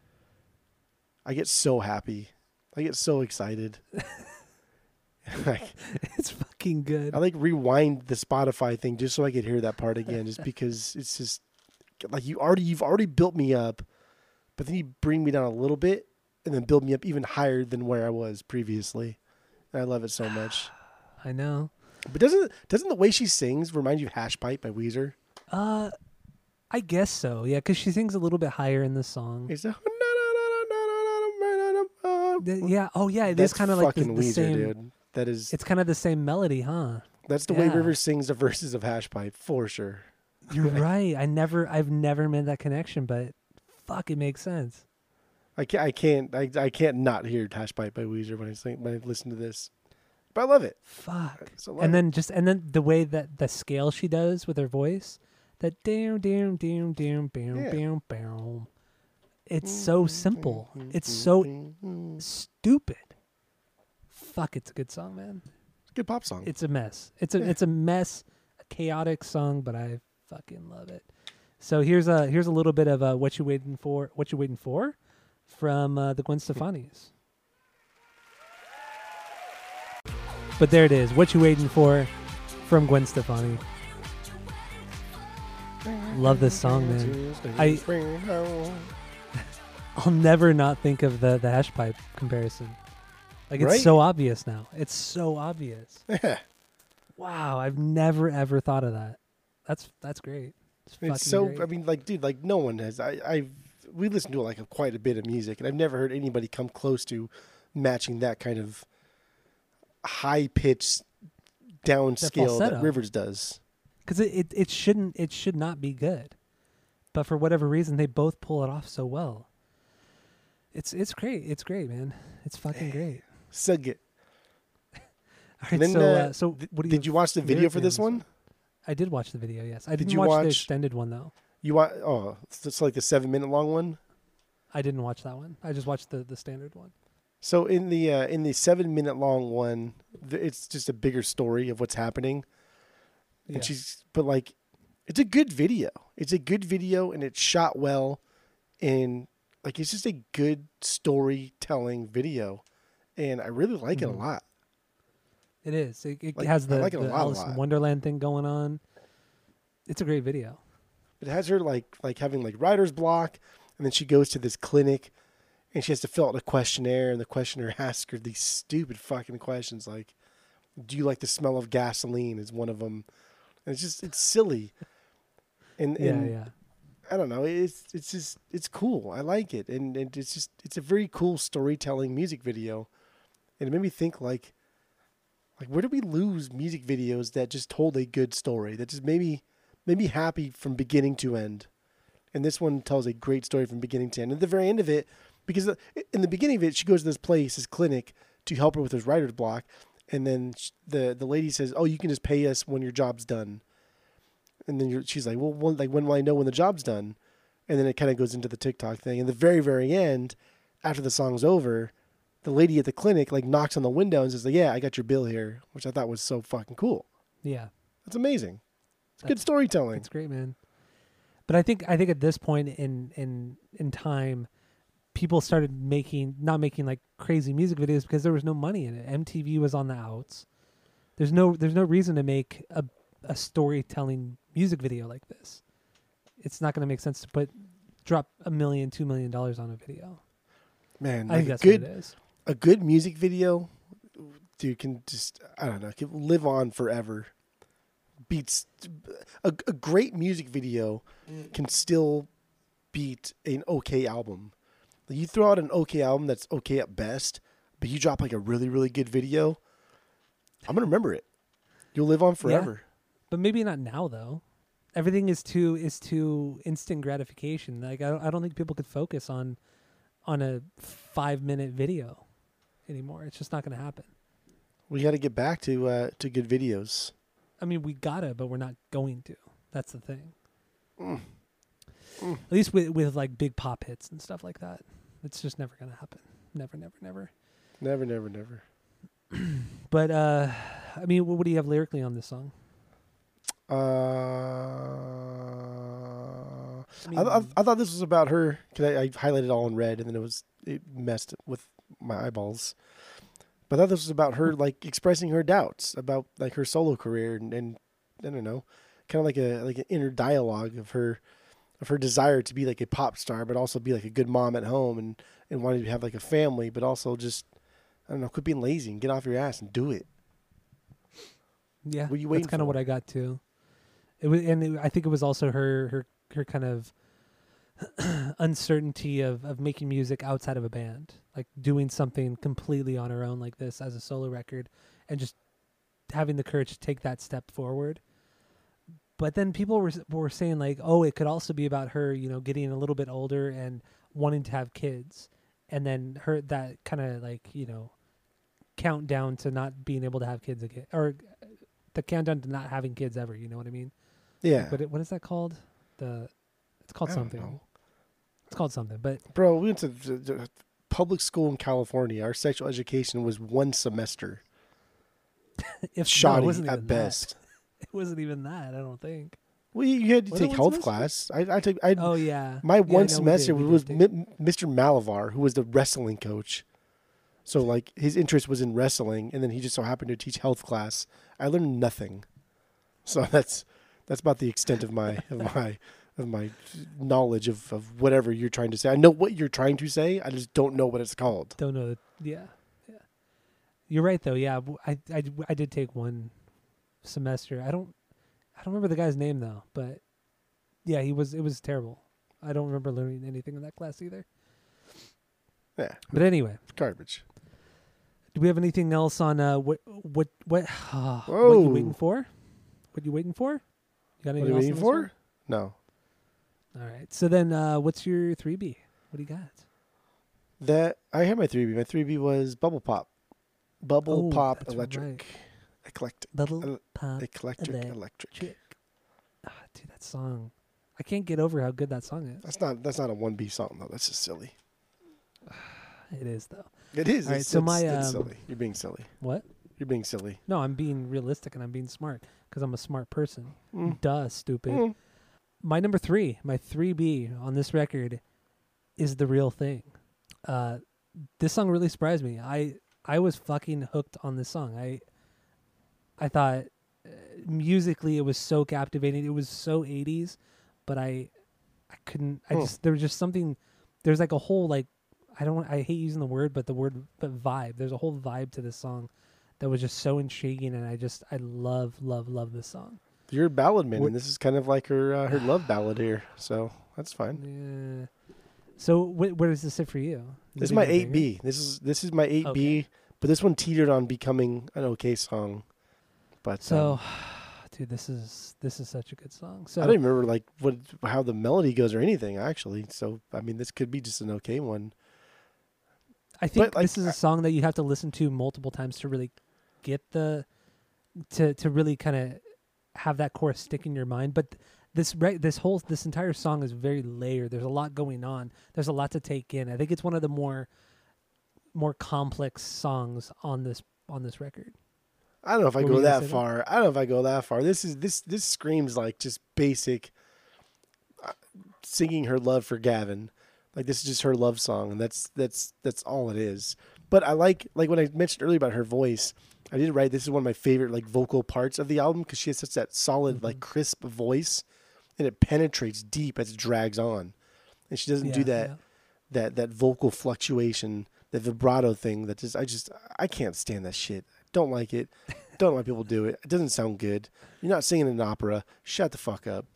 I get so happy. I get so excited. <laughs> like, It's fucking good. I like rewind the Spotify thing just so I could hear that part again, just <laughs> because it's just like you already you've already built me up, but then you bring me down a little bit and then build me up even higher than where I was previously. I love it so much. I know. But doesn't doesn't the way she sings remind you of Hash Pipe by Weezer? Uh, I guess so. Yeah, because she sings a little bit higher in the song. It's a The- yeah. Oh, yeah. It is That's kind of like the, the Weezer, same. dude. That is It's kind of the same melody, huh? that's the way yeah. River sings the verses of Hash Pipe for sure. You're right. I never, I've never made that connection, but fuck, it makes sense. I can't I can't I, I can't not hear Hash Pipe by Weezer when I when I listen to this. But I love it. Fuck. Love And it. then just, and then the way that the scale she does with her voice, that down, down, down, down, Yeah. down, down. It's so mm-hmm. simple. Mm-hmm. It's so mm-hmm. stupid. Fuck, it's a good song, man. It's a good pop song. It's a mess. It's a Yeah. it's a mess, a chaotic song, but I fucking love it. So here's a here's a little bit of uh, what you waiting for. What you waiting for from uh, the Gwen Stefani's. But there it is. What you waiting for from Gwen Stefani. Love this song, man. I- <laughs> I'll never not think of the the hash pipe comparison. Like it's Right? so obvious now. It's so obvious. <laughs> Yeah. Wow, I've never ever thought of that. That's that's great. It's, fucking It's so. great. I mean, like, dude, like no one has. I, I, we listen to like a, quite a bit of music, and I've never heard anybody come close to matching that kind of high pitched down That scale that. Rivers does. because it, it it shouldn't it should not be good, but for whatever reason they both pull it off so well. It's it's great. It's great, man. It's fucking great. So good. <laughs> All right, Then, so uh, uh, so what do you? Did you watch the video for this on one? I did watch the video. Yes, I Did didn't you watch, the extended one though. You want? Oh, it's like the seven minute long one. I didn't watch that one. I just watched the the standard one. So in the uh, in the seven minute long one, th- it's just a bigger story of what's happening. Yeah. and she's but like it's a good video it's a good video and it's shot well and like it's just a good storytelling video and i really like it a Mhm. lot It is. It, it Like, has I the, like the lot, Alice in. Wonderland thing going on. It's a great video. It has her like like having like writer's block and then she goes to this clinic and she has to fill out a questionnaire and the questionnaire <laughs> asks her these stupid fucking questions like do you like the smell of gasoline is one of them. And it's just it's silly. And Yeah, and yeah. I don't know. It's it's just it's cool. I like it, and, and it's just it's a very cool storytelling music video, and it made me think like, like where do we lose music videos that just told a good story that just made me made me happy from beginning to end, and this one tells a great story from beginning to end. At the very end of it, because in the beginning of it, she goes to this place, this clinic, to help her with her writer's block, and then the the lady says, "Oh, you can just pay us when your job's done." And then you're, she's like, well, when, like when will I know when the job's done? And then it kind of goes into the TikTok thing. And the very, very end, after the song's over, the lady at the clinic like knocks on the window and says, "Yeah, I got your bill here," which I thought was so fucking cool. Yeah. That's amazing. It's good storytelling. It's great, man. But I think I think at this point in in in time, people started making not making like crazy music videos because there was no money in it. MTV was on the outs. There's no there's no reason to make a a storytelling music video like this. It's not going to make sense to put drop a million, two million dollars on a video. Man, I think like a that's good what it is. a good music video, dude, can just I don't know, can live on forever. Beats a, a great music video can still beat an okay album. Like, you throw out an okay album that's okay at best, but you drop like a really really good video, I'm gonna remember it. You'll live on forever. But maybe not now though. Everything is too is too instant gratification. Like I don't, I don't think people could focus on on a 5 minute video anymore. It's just not to happen. We got to get back to uh, to good videos. I mean, we got to, but we're not going to. That's the thing. Mm. Mm. At least with with like big pop hits and stuff like that. It's just never going to happen. Never, never, never. Never, never, never. <clears throat> But uh I mean, what, what do you have lyrically on this song? Uh, I I, I, mean- I thought this was about her because I, I highlighted all in red and then it was it messed with my eyeballs. But I thought this was about her like expressing her doubts about like her solo career and, and I don't know, kind of like a like an inner dialogue of her of her desire to be like a pop star, but also be like a good mom at home and and wanting to have like a family, but also just I don't know, quit being lazy and get off your ass and do it. Yeah, What you that's waiting kind of what I got too. It was, and it, I think it was also her her her kind of <clears throat> uncertainty of of making music outside of a band, like doing something completely on her own like this as a solo record, and just having the courage to take that step forward. But then people were were saying like, oh, it could also be about her, you know, getting a little bit older and wanting to have kids, and then her that kind of like you know countdown to not being able to have kids again, or uh, the countdown to not having kids ever. You know what I mean? Yeah. But it, what is that called? The it's called something. know. It's called something. But Bro, we went to the, the public school in California. Our sexual education was one semester. <laughs> if no, it Shoddy wasn't at even best. that. <laughs> it wasn't even that. I don't think. Well, you, had to Was take health semester? class. I, I took. I Oh yeah. my Yeah, one no, we did, semester we was did Mr. Malavar, who was the wrestling coach. So like his interest was in wrestling, and then he just so happened to teach health class. I learned nothing. So <laughs> that's that's about the extent of my of my of my knowledge of, of whatever you're trying to say. I know what you're trying to say. I just don't know what it's called. Don't know. Yeah. Yeah. You're right though. Yeah. I, I, I did take one semester. I don't I don't remember the guy's name though, but yeah, he was it was terrible. I don't remember learning anything in that class either. Yeah, But anyway, garbage. do we have anything else on uh what what what <sighs> what you waiting for? What you waiting for? You got What anything are you else waiting for? No. All right. So then, uh, what's your three B? What do you got? That I had my three B. My three B was bubble pop, bubble Oh, pop electric, right. eclectic, Bubble pop eclectric, electric. electric. Ah, dude, that song. I can't get over how good that song is. That's not that's not a one B song though. That's just silly. <sighs> It is though. It is. All right, it's, so it's- my, it's um, silly. You're being silly. What? You're being silly. No, I'm being realistic and I'm being smart because I'm a smart person. Mm. Duh, stupid. Mm. My number three, my three B on this record, is the real thing. Uh, this song really surprised me. I I was fucking hooked on this song. I I thought uh, musically it was so captivating. It was so 80s, but I I couldn't. I Hmm. just there was just something. There's like a whole like I don't. I hate using the word, but the word but vibe. There's a whole vibe to this song that was just so intriguing, and I just I love love love this song. You're a ballad man, and this is kind of like her uh, her love ballad here, so that's fine. Yeah. So wh- where does this sit for you? This is my eight B. This is this is my eight B, Okay. but this one teetered on becoming an okay song. But So, um, <sighs> dude, this is this is such a good song. So I don't even remember like what how the melody goes or anything actually. So I mean, this could be just an okay one. I think like, this is a song that you have to listen to multiple times to really get the to to really kind of have that chorus stick in your mind. But this re- this whole this entire song is very layered. There's a lot going on. There's a lot to take in. I think it's one of the more more complex songs on this on this record. I don't know if I go were you gonna that far. I don't know if I go that far. This is this this screams like just basic uh, singing her love for Gavin. Like this is just her love song, and that's that's that's all it is. But I like like when I mentioned earlier about her voice. I did write this is one of my favorite like vocal parts of the album because she has such that solid like mm-hmm. crisp voice, and it penetrates deep as it drags on, and she doesn't do that yeah. that that vocal fluctuation, the vibrato thing that just I just I can't stand that shit. Don't like it. <laughs> Don't like people do it. It doesn't sound good. You're not singing an opera. Shut the fuck up.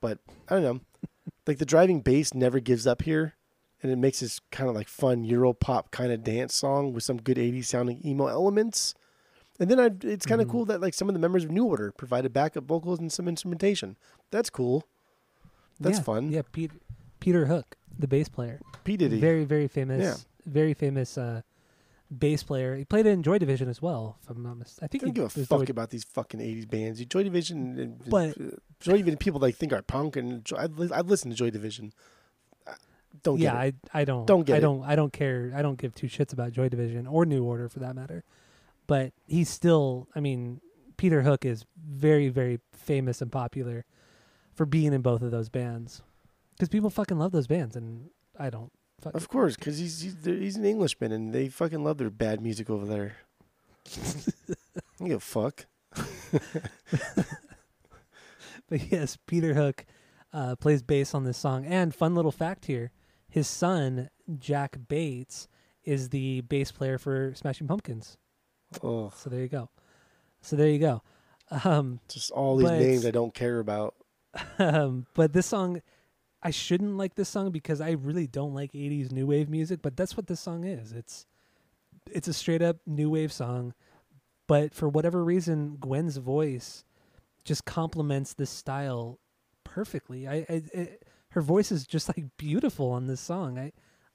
But I don't know. <laughs> like the driving bass never gives up here, and it makes this kind of like fun Euro pop kind of dance song with some good 80s sounding emo elements. And then I, it's kind of Mhm. cool that like some of the members of New Order provided backup vocals and some instrumentation. That's cool. That's Yeah, fun. Yeah, Peter Peter Hook, the bass player. P Diddy. Very, very famous. Yeah. Very famous uh, bass player. He played in Joy Division as well, if I'm not mistaken. I think don't he give a fuck about these fucking '80s bands. Joy Division, and, But- uh, Joy Division people like think are punk, and I've, listened to Joy Division. Uh, Don't get yeah, it. I I don't Don't get I don't I don't care. I don't give two shits about Joy Division or New Order for that matter. But he's still. I mean, Peter Hook is very very famous and popular for being in both of those bands because people fucking love those bands, and I don't. Of course, because he's he's, he's an Englishman, and they fucking love their bad music over there. <laughs> you give a fuck. <laughs> But yes, Peter Hook uh, plays bass on this song. And fun little fact here: his son Jack Bates is the bass player for Smashing Pumpkins. Oh, So there you go. So there you go. <laughs> Um, just all these But- names I don't care about. um, <laughs> but this song, I shouldn't like this song because I really don't like '80s new wave music. But that's what this song is. It's it's a straight up new wave song, but for whatever reason, Gwen's voice just complements this style perfectly. I, I it, her voice is just like beautiful on this song. I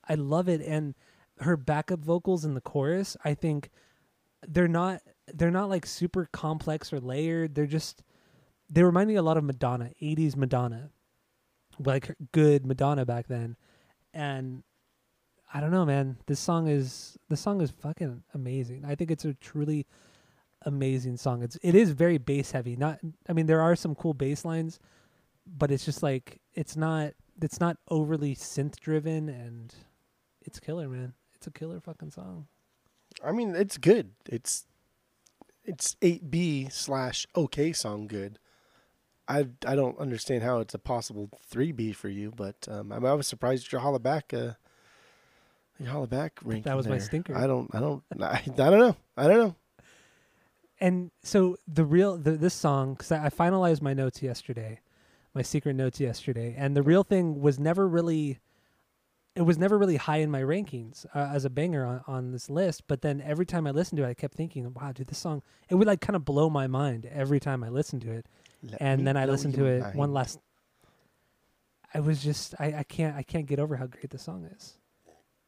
I love it, and her backup vocals in the chorus, I think they're not they're not like super complex or layered. They're just they remind me a lot of Madonna, 80s Madonna. Like good Madonna back then. And I don't know, man. This song is this song is fucking amazing. I think it's a truly amazing song. It's it is very bass heavy. Not I mean there are some cool bass lines, but it's just like it's not it's not overly synth driven and it's killer, man. It's a killer fucking song. I mean, it's good. It's it's eight B slash okay song good. I I don't understand how it's a possible three B for you, but um, I, I was surprised your holla back uh, your holla back ranking. was my stinker. I don't I don't <laughs> I, I don't know I don't know. and so the real the, this song because I, I finalized my notes yesterday my secret notes yesterday and the real thing was never really it was never really high in my rankings uh, as a banger on, on this list but then every time i listened to it i kept thinking wow dude this song it would like kind of blow my mind every time i listened to it Let and then i listened to it one last i was just i, I can't i can't get over how great the song is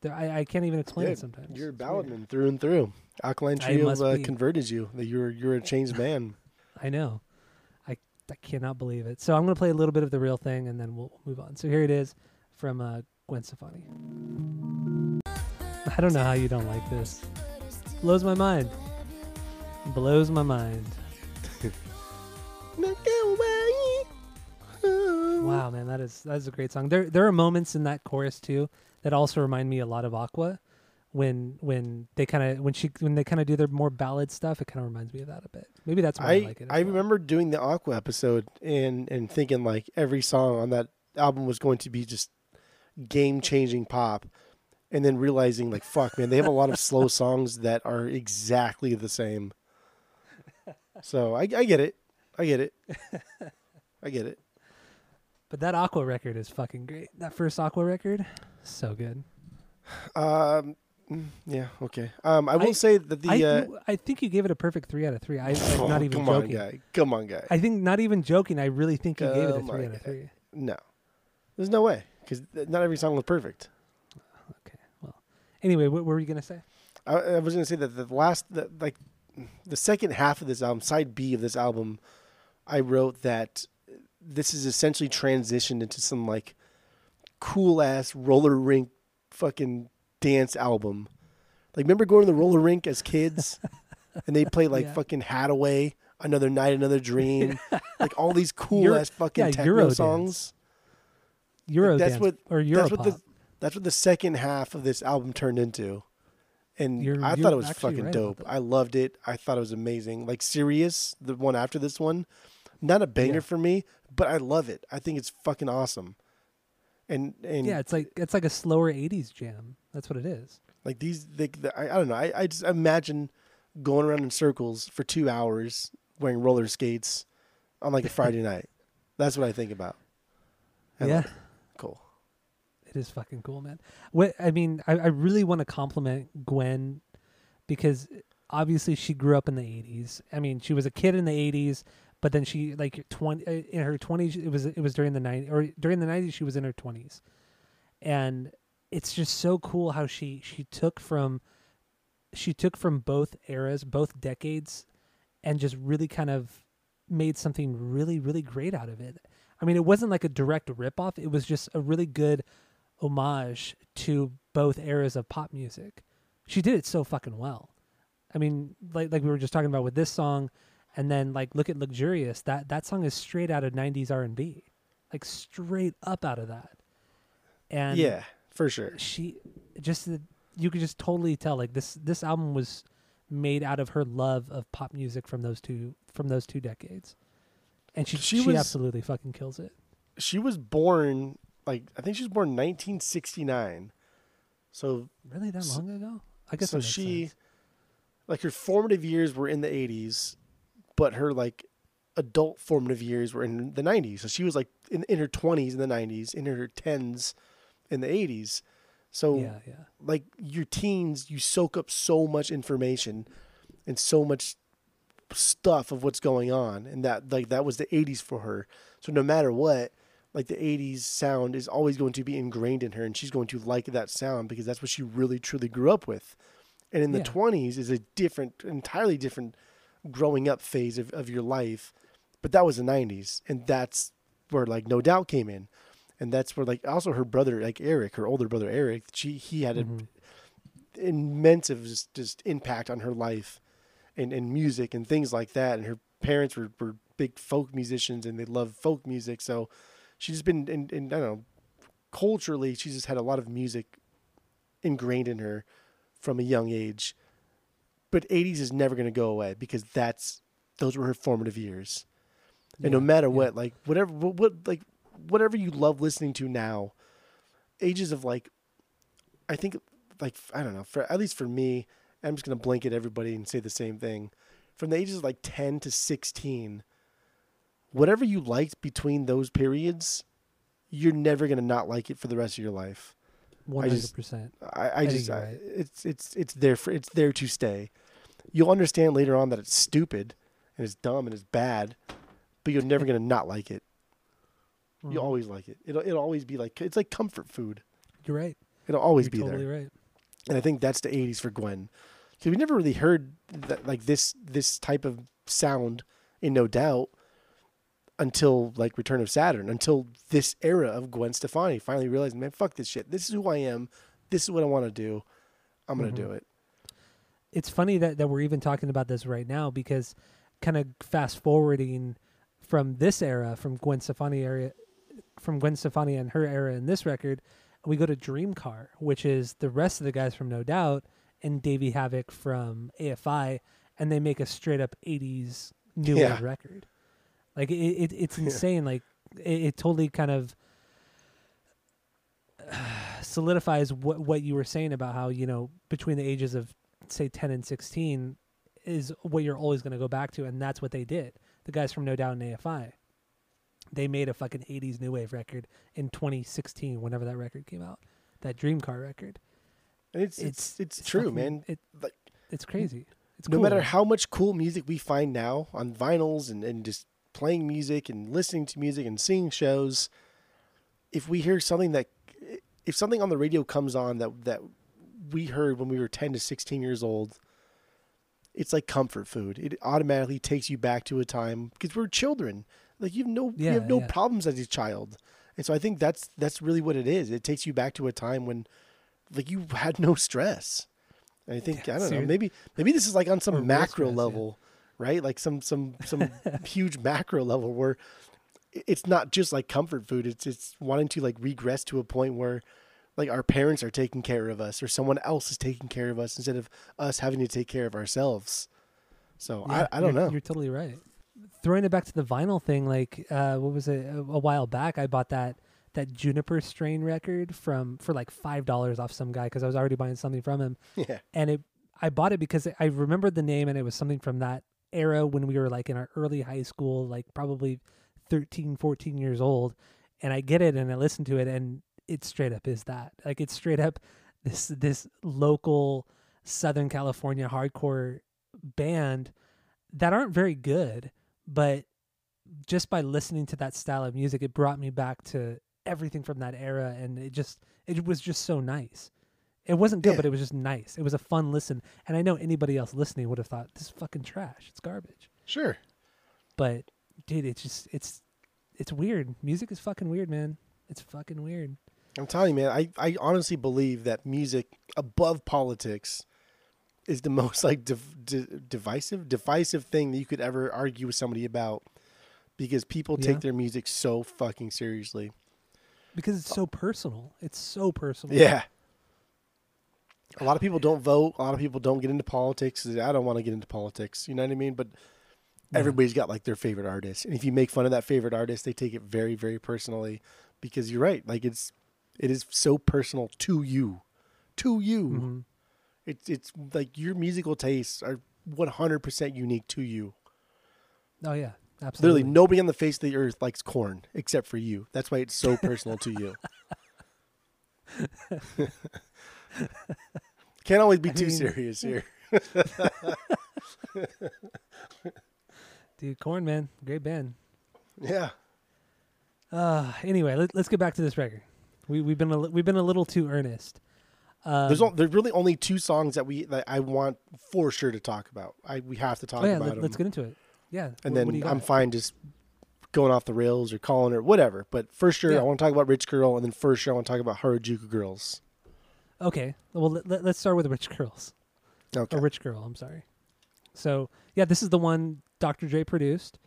There- I, I can't even explain Yeah, it sometimes You're a balladman through and through. Alkaline Trio uh, converted you. That you're you're a changed man. <laughs> I know. I I cannot believe it. So I'm going to play a little bit of the real thing and then we'll move on. So here it is from uh, Gwen Stefani. I don't know how you don't like this. Blows my mind. Blows my mind. Wow, man, that is that is a great song. There there are moments in that chorus too that also remind me a lot of Aqua. When when they kind of when she when they kind of do their more ballad stuff, it kind of reminds me of that a bit. Maybe that's why I, I like it. I well. remember doing the Aqua episode and and thinking like every song on that album was going to be just game changing pop, and then realizing like fuck man they have a lot of slow songs that are exactly the same so i, I get it i get it i get it But that Aqua record is fucking great. That first Aqua record, so good. um yeah okay um i will I- say that the I, uh I think you gave it a perfect three out of three. I, I'm oh, <laughs> not even come joking. on guy come on guy I think not even joking. I really think you gave it a three out of three. no there's no way because not every song was perfect Okay. Well, anyway, what were you gonna say? I, I was gonna say that the last, the, like, the second half of this album, side B of this album, I wrote that this is essentially transitioned into some like cool ass roller rink fucking dance album. Like, remember going to the roller rink as kids, <laughs> and they play like Yeah. fucking Hadaway, Another Night, Another Dream, <laughs> like all these cool Euro- ass fucking yeah, techno Eurodance. songs. Euro that's dance what- or That's Europop? what the that's what the second half of this album turned into. And You're- I you're thought it was fucking right dope. I loved it. I thought it was amazing. Like Serious, the one after this one, not a banger Yeah. for me, but I love it. I think it's fucking awesome. And and yeah, it's like it's like a slower '80s jam. That's what it is. like these, they, the, I, I don't know. I, I just imagine going around in circles for two hours wearing roller skates on like a Friday <laughs> night. That's what I think about. I yeah, is fucking cool, man. What I mean, I, I really want to compliment Gwen because obviously she grew up in the '80s. I mean, she was a kid in the '80s, but then she like twenty uh, in her twenties. It was it was during the '90s or during the '90s. She was in her twenties, and it's just so cool how she she took from she took from both eras, both decades, and just really kind of made something really really great out of it. I mean, it wasn't like a direct ripoff. It was just a really good homage to both eras of pop music. She did it so fucking well. I mean, like like we were just talking about with this song, and then like look at "Luxurious." That that song is straight out of '90s R&B, like straight up out of that. And yeah, for sure. she just you could just totally tell like this this album was made out of her love of pop music from those two from those two decades, and she She she, was- absolutely fucking kills it. She was born like I think she was born 1969. So Really, that So- long ago? I guess so she sense. like her formative years were in the 80s, but her like adult formative years were in the 90s. So she was like in, in her 20s in the 90s, in her 10s in the 80s. So Yeah, yeah. like your teens, you soak up so much information and so much stuff of what's going on, and that like that was the '80s for her. So no matter what, like the '80s sound is always going to be ingrained in her, and she's going to like that sound because that's what she really truly grew up with. And in the 20s is a different, entirely different growing up phase of, of your life, but that was the '90s, and that's where like No Doubt came in. And that's where, like, also her brother, like Eric, her older brother Eric, she he had a Mhm. immense of just, just impact on her life and, and music and things like that. And her parents were, were big folk musicians and they loved folk music. So she's just been, in, in, I don't know, culturally, she's just had a lot of music ingrained in her from a young age. But 80s is never going to go away because that's, those were her formative years. And no matter yeah. what, like whatever, what, what, like whatever you love listening to now, ages of like, I think like I don't know, for at least for me, I'm just gonna blanket everybody and say the same thing. From the ages of like ten to sixteen, whatever you liked between those periods, you're never gonna not like it for the rest of your life. One I hundred just- percent. I, I just I, right. it's it's it's there for it's there to stay. You'll understand later on that it's stupid and it's dumb and it's bad, but you're never gonna not like it. Mm-hmm. You always like it. It'll it'll always be like it's like comfort food. You're right. It'll always You're be totally there. right. and I think that's the '80s for Gwen, because we never really heard that like this this type of sound in No Doubt until like Return of Saturn, until this era of Gwen Stefani finally realized, man, fuck this shit. This is who I am. This is what I want to do. I'm gonna Mhm. do it. It's funny that, that we're even talking about this right now because kind of fast forwarding from this era, from Gwen Stefani area, from Gwen Stefani and her era in this record, we go to Dreamcar, which is the rest of the guys from No Doubt and Davey Havok from AFI, and they make a straight up '80s new Yeah. wave record. Like it, it it's <laughs> Yeah. insane. Like it, it totally kind of <sighs> solidifies what what you were saying about how you know between the ages of say 10 and 16 is what you're always going to go back to and that's what they did the guys from no doubt and afi they made a fucking 80s new wave record in 2016 whenever that record came out that dream car record And it's it's it's, true, fucking- man. it, Like, it's crazy it's no cool. matter how much cool music we find now on vinyls and, and just playing music and listening to music and seeing shows, if we hear something that if something on the radio comes on that that we heard when we were 10 to 16 years old, it's like comfort food. It automatically takes you back to a time because we're children. Like you have no you have no yeah. problems as a child. And so I think that's that's really what it is. It takes you back to a time when like you had no stress. And I think Yeah, I don't know. Maybe maybe this is like on some macro stress, yeah. level, right? Like some some some <laughs> huge macro level where it's not just like comfort food. It's it's wanting to like regress to a point where like our parents are taking care of us or someone else is taking care of us instead of us having to take care of ourselves. So Yeah, I, I don't you're, know. You're totally right. Throwing it back to the vinyl thing, like uh, what was it? A, a while back, I bought that that Juniper Strain record from for like five dollars off some guy because I was already buying something from him, <laughs> Yeah. and it I bought it because I remembered the name and it was something from that era when we were like in our early high school, like probably 13, 14 years old, and I get it and I listen to it and it straight up is that like it's straight up this this local Southern California hardcore band that aren't very good, but just by listening to that style of music, it brought me back to everything from that era, and it just it was just so nice. It wasn't good, Yeah. but it was just nice. It was a fun listen, and I know anybody else listening would have thought this is fucking trash. It's garbage. Sure. But dude, it's just it's it's weird. Music is fucking weird, man. It's fucking weird. I'm telling you, man, I, I honestly believe that music above politics is the <laughs> most like div- di- divisive, divisive thing that you could ever argue with somebody about because people Yeah. take their music so fucking seriously. Because it's so personal. It's so personal. Yeah. A lot of people don't vote. A lot of people don't get into politics. I don't want to get into politics. You know what I mean? But Yeah. everybody's got like their favorite artist. And if you make fun of that favorite artist, they take it very, very personally because you're right. Like it's, it is so personal to you, to you. Mhm. It's, it's like your musical tastes are 100% unique to you. Oh yeah. Absolutely. Literally, nobody on the face of the earth likes Korn except for you. That's why it's so personal to you. <laughs> <laughs> Can't always be I too mean- serious here. <laughs> Dude, Korn Man, great band. Yeah. Uh anyway, let, let's get back to this record. We we've been a, we've been a little too earnest. Um, There's, o- there's really only two songs that we that I want for sure to talk about. I we have to talk oh yeah, about let, them. us get into it. Yeah, and what then I'm fine just going off the rails or calling or whatever. But for sure, Yeah. I want to talk about Rich Girl, and then for sure, I want to talk about Harajuku Girls. Okay, well let, us start with Rich Girls. Okay. A Rich Girl, I'm sorry. So yeah, this is the one Dr. Dre produced.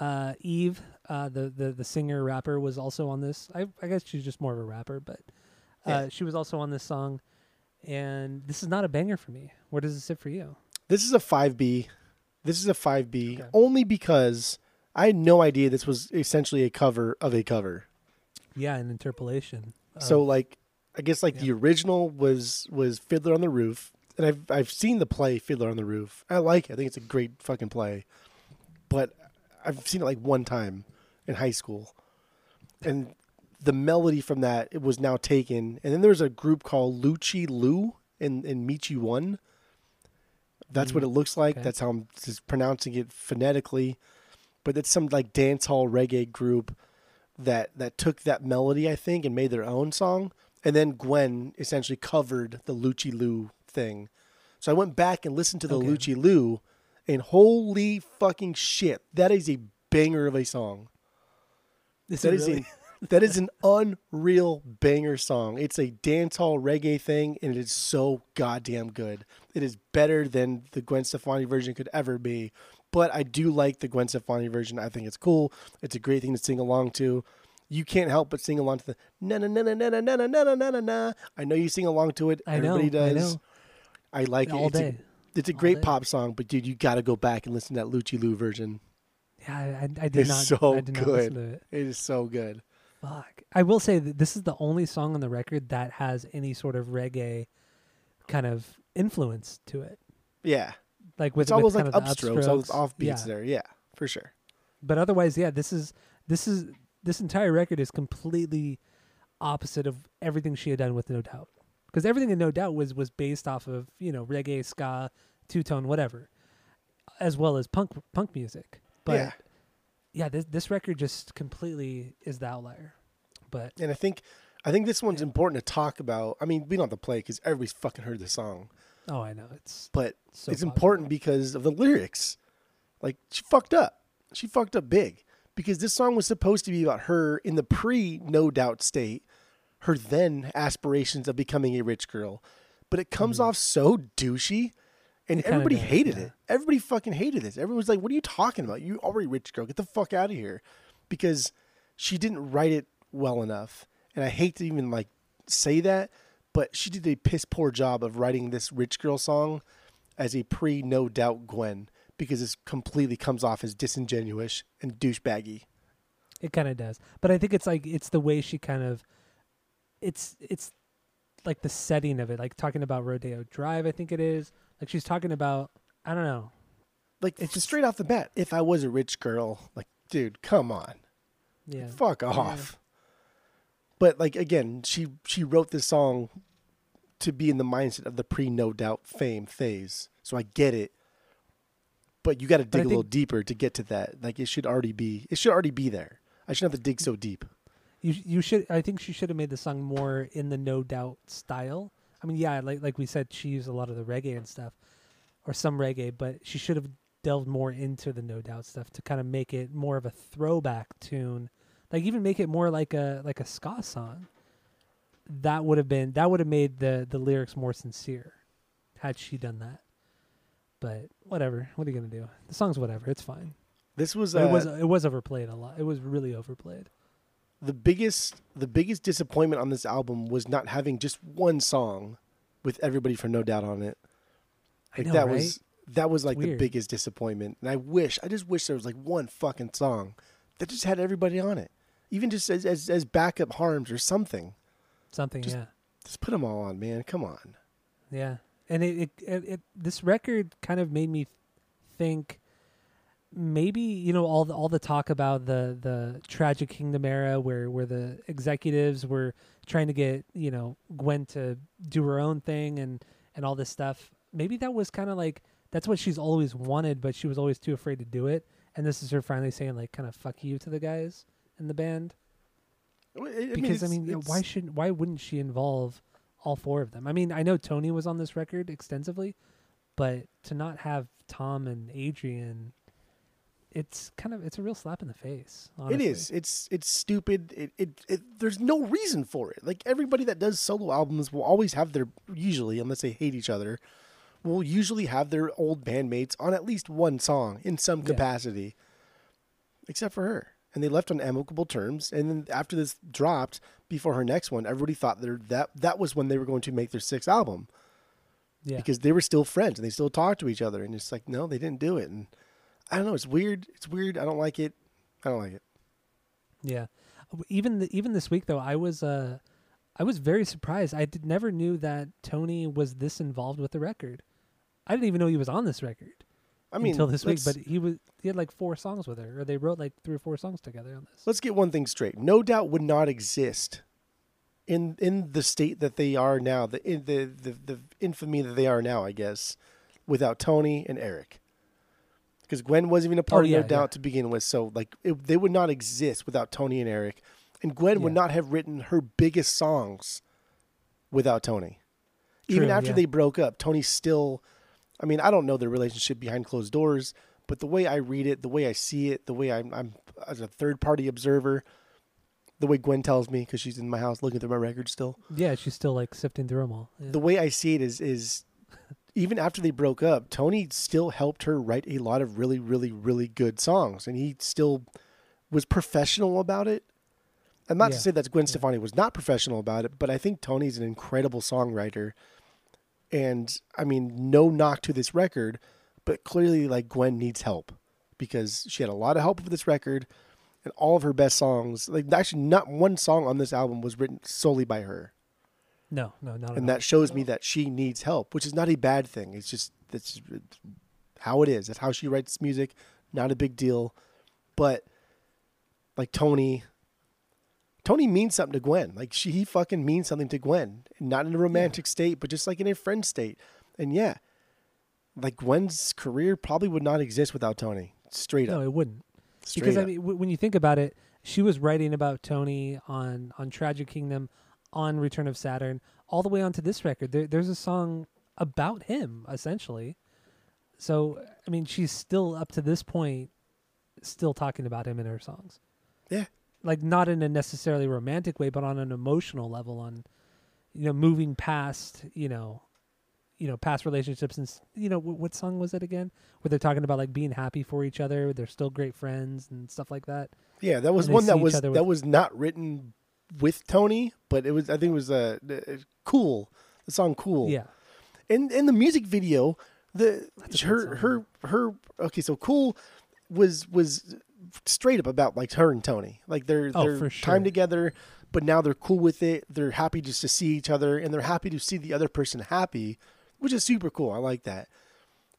Uh, Eve, uh, the, the the singer rapper, was also on this. I, I guess she's just more of a rapper, but uh, Yeah. she was also on this song. And this is not a banger for me. Where does it sit for you? This is a 5B. This is a 5B Okay. only because I had no idea this was essentially a cover of a cover. Yeah, an interpolation. So like I guess like Yeah. the original was was Fiddler on the Roof. And I've I've seen the play Fiddler on the Roof. I like it. I think it's a great fucking play. But I've seen it like one time in high school. And the melody from that it was now taken. And then there's a group called Louchie Lou in in Michie One. That's what Mm, it looks like. okay. That's how I'm just pronouncing it phonetically. But it's some like dance hall reggae group that that took that melody, I think, and made their own song. And then Gwen essentially covered the Louchie Lou thing. So I went back and listened to the Okay. Louchie Lou, and holy fucking shit, that is a banger of a song. Is That is really? a, <laughs> that is an <laughs> unreal banger song. It's a dancehall reggae thing, and it is so goddamn good. It is better than the Gwen Stefani version could ever be. But I do like the Gwen Stefani version. I think it's cool. It's a great thing to sing along to. You can't help but sing along to the na na na na na na na na na na na. I know you sing along to it. I know, Everybody I does. know. I, like it. all It's a, day. it's a All great day. pop song, but dude, you got to go back and listen to that Louchie Lou version. Yeah, I, I, I did It's not. so I did not listen good. to it. It is so good. Fuck. I will say that this is the only song on the record that has any sort of reggae kind of influence to it. Yeah, Like with it's almost with like kind of the upstrokes, all those upstrokes. offbeats Yeah. there. Yeah, for sure. But otherwise, yeah, this is this is this entire record is completely opposite of everything she had done with No Doubt. Because everything in No Doubt was was based off of you know reggae, ska, two tone, whatever, as well as punk punk music. But yeah, yeah, this this record just completely is the outlier. But and I think I think this one's important to talk about. I mean, we don't have to play because everybody's fucking heard the song, oh, I know it's but so it's popular. important because of the lyrics. Like she fucked up. She fucked up big because this song was supposed to be about her in the pre No Doubt state, her then aspirations of becoming a rich girl, but it comes off so douchey. And Mm-hmm. It everybody does, hated yeah. it. Everybody fucking hated this. Everyone was like, "What are you talking about? You already rich girl. Get the fuck out of here," because she didn't write it well enough. And I hate to even like say that, but she did a piss poor job of writing this rich girl song as a pre no doubt Gwen because this completely comes off as disingenuous and douchebaggy. It kind of does, but I think it's like it's the way she kind of, it's it's like the setting of it, like talking about Rodeo Drive. I think it is like she's talking about. I don't know. Like It's it's just- straight off the bat. If I was a rich girl, like, dude, come on. Yeah, Fuck off. But like again, she she wrote this song to be in the mindset of the pre no doubt fame phase. So I get it. But you got to dig a little deeper to get to that. Like it should already be. It should already be there. I shouldn't have to dig so deep. you you should. I think she should have made the song more in the No Doubt style. I mean, yeah, like like we said, she used a lot of the reggae and stuff, or some reggae, but she should have delved more into the No Doubt stuff to kind of make it more of a throwback tune, like even make it more like a like a ska song. That would have been that would have made the the lyrics more sincere, had she done that. But whatever, what are you gonna do? The song's whatever. It's fine. This was uh, it was it was overplayed a lot. It was really overplayed. the biggest the biggest disappointment on this album was not having just one song with everybody for no doubt on it. I Like know, that right? was that was like the biggest disappointment. And I wish I just wish there was like one fucking song that just had everybody on it. Even just as as, as backup harms or something. Something, Just- yeah. Just put them all on, man. Come on. Yeah, and it, it, it, it this record kind of made me think maybe you know all the all the talk about the the tragic kingdom era where where the executives were trying to get you know Gwen to do her own thing and and all this stuff. Maybe that was kind of like that's what she's always wanted, but she was always too afraid to do it. And this is her finally saying like kind of fuck you to the guys in the band I- mean, because I mean, why it's- should why wouldn't she involve all four of them? I mean, I know Tony was on this record extensively, but to not have Tom and Adrian, it's kind of it's a real slap in the face. Honestly. It is. It's it's stupid. It, it it there's no reason for it. Like everybody that does solo albums will always have their usually, unless they hate each other, will usually have their old bandmates on at least one song in some Yeah. capacity. Except for her. And they left on amicable terms. And then after this dropped, before her next one, everybody thought they're, that that was when they were going to make their sixth album Yeah, because they were still friends and they still talked to each other. And it's like, no, they didn't do it. And I don't know. It's weird. It's weird. I don't like it. I don't like it. yeah. Even the, even this week though, I was uh, I was very surprised. I did never knew that Tony was this involved with the record. I didn't even know he was on this record. I mean, until this week, but he was he had like four songs with her, or they wrote like three or four songs together on this. let's get one thing straight. No doubt would not exist in in the state that they are now, the in the, the the infamy that they are now, I guess, without Tony and Eric. Because Gwen wasn't even a oh, part Oh, of yeah, No Doubt yeah. to begin with, so like it, they would not exist without Tony and Eric, and Gwen would not have written her biggest songs without Tony. Even after yeah. they broke up, Tony still. I mean, I don't know their relationship behind closed doors, but the way I read it, the way I see it, the way I'm, I'm as a third party observer, the way Gwen tells me because she's in my house looking through my records still. Yeah, she's still like sifting through them all. Yeah. The way I see it is is even after they broke up, Tony still helped her write a lot of really, really, really good songs, and he still was professional about it. And not Yeah. to say that Gwen Yeah. Stefani was not professional about it, but I think Tony's an incredible songwriter. And I mean, no knock to this record, but clearly, like Gwen needs help because she had a lot of help with this record, and all of her best songs. Like actually, not one song on this album was written solely by her, No, no, not at and that shows me that she needs help, which is not a bad thing. It's just that's just how it is. That's how she writes music. Not a big deal, but like Tony. Tony means something to Gwen. Like she, he fucking means something to Gwen, not in a romantic state, but just like in a friend state. And yeah, like Gwen's career probably would not exist without Tony. Straight up. no, it wouldn't. Straight because up. I mean, w- when you think about it, she was writing about Tony on on Tragic Kingdom, on Return of Saturn, all the way onto this record. There, there's a song about him essentially. So I mean, she's still up to this point, still talking about him in her songs. Yeah. Like not in a necessarily romantic way, but on an emotional level, on you know, moving past you know, you know, past relationships and you know, wh- what song was it again? Where they're talking about like being happy for each other, they're still great friends and stuff like that. Yeah, that was and one that was that with- was not written with Tony, but it was I think it was uh, uh, cool. The song "Cool." Yeah, in in the music video, the her her her okay, so "Cool" was was straight up about like her and Tony, like they're Oh, they're for sure. time together, but now they're cool with it. They're happy just to see each other, and they're happy to see the other person happy, which is super cool. I like that.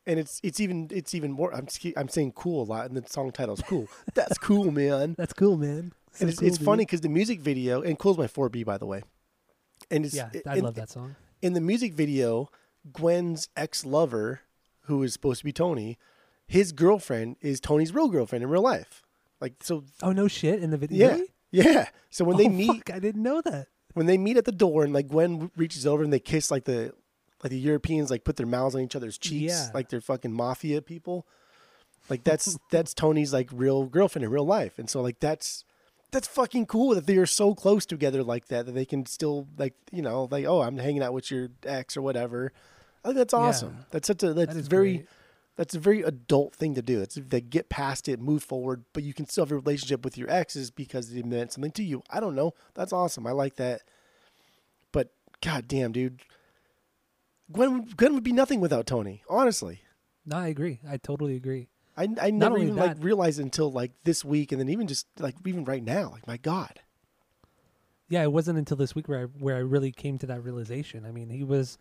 And it's it's even it's even more. I'm I'm saying cool a lot, and the song title's cool. <laughs> That's cool, man. that's cool, man. So and it's, cool, it's funny because the music video and "Cool's" my 4B by the way. And it's Yeah, I in- love that song. in the music video, Gwen's ex lover, who is supposed to be Tony, his girlfriend is Tony's real girlfriend in real life. Like so, Oh no shit! In the video, yeah, Really? yeah. So when they Oh, meet, fuck, I didn't know that. when they meet at the door, and like Gwen reaches over and they kiss, like the like the Europeans like put their mouths on each other's cheeks, Yeah. like they're fucking mafia people. Like that's <laughs> that's Tony's like real girlfriend in real life, and so like that's that's fucking cool that they are so close together like that that they can still like you know like oh I'm hanging out with your ex or whatever. I think that's Yeah. awesome. That's such a that's That very great. That's a very adult thing to do. It's they get past it, move forward, but you can still have a relationship with your exes because they meant something to you. I don't know. That's awesome. I like that. But god damn, dude. Gwen would- Gwen would be nothing without Tony. Honestly. No, I agree. I totally agree. I I never only even like realized until like this week and then even just like even right now. Like my god. Yeah, it wasn't until this week where I where I really came to that realization. I mean, he was.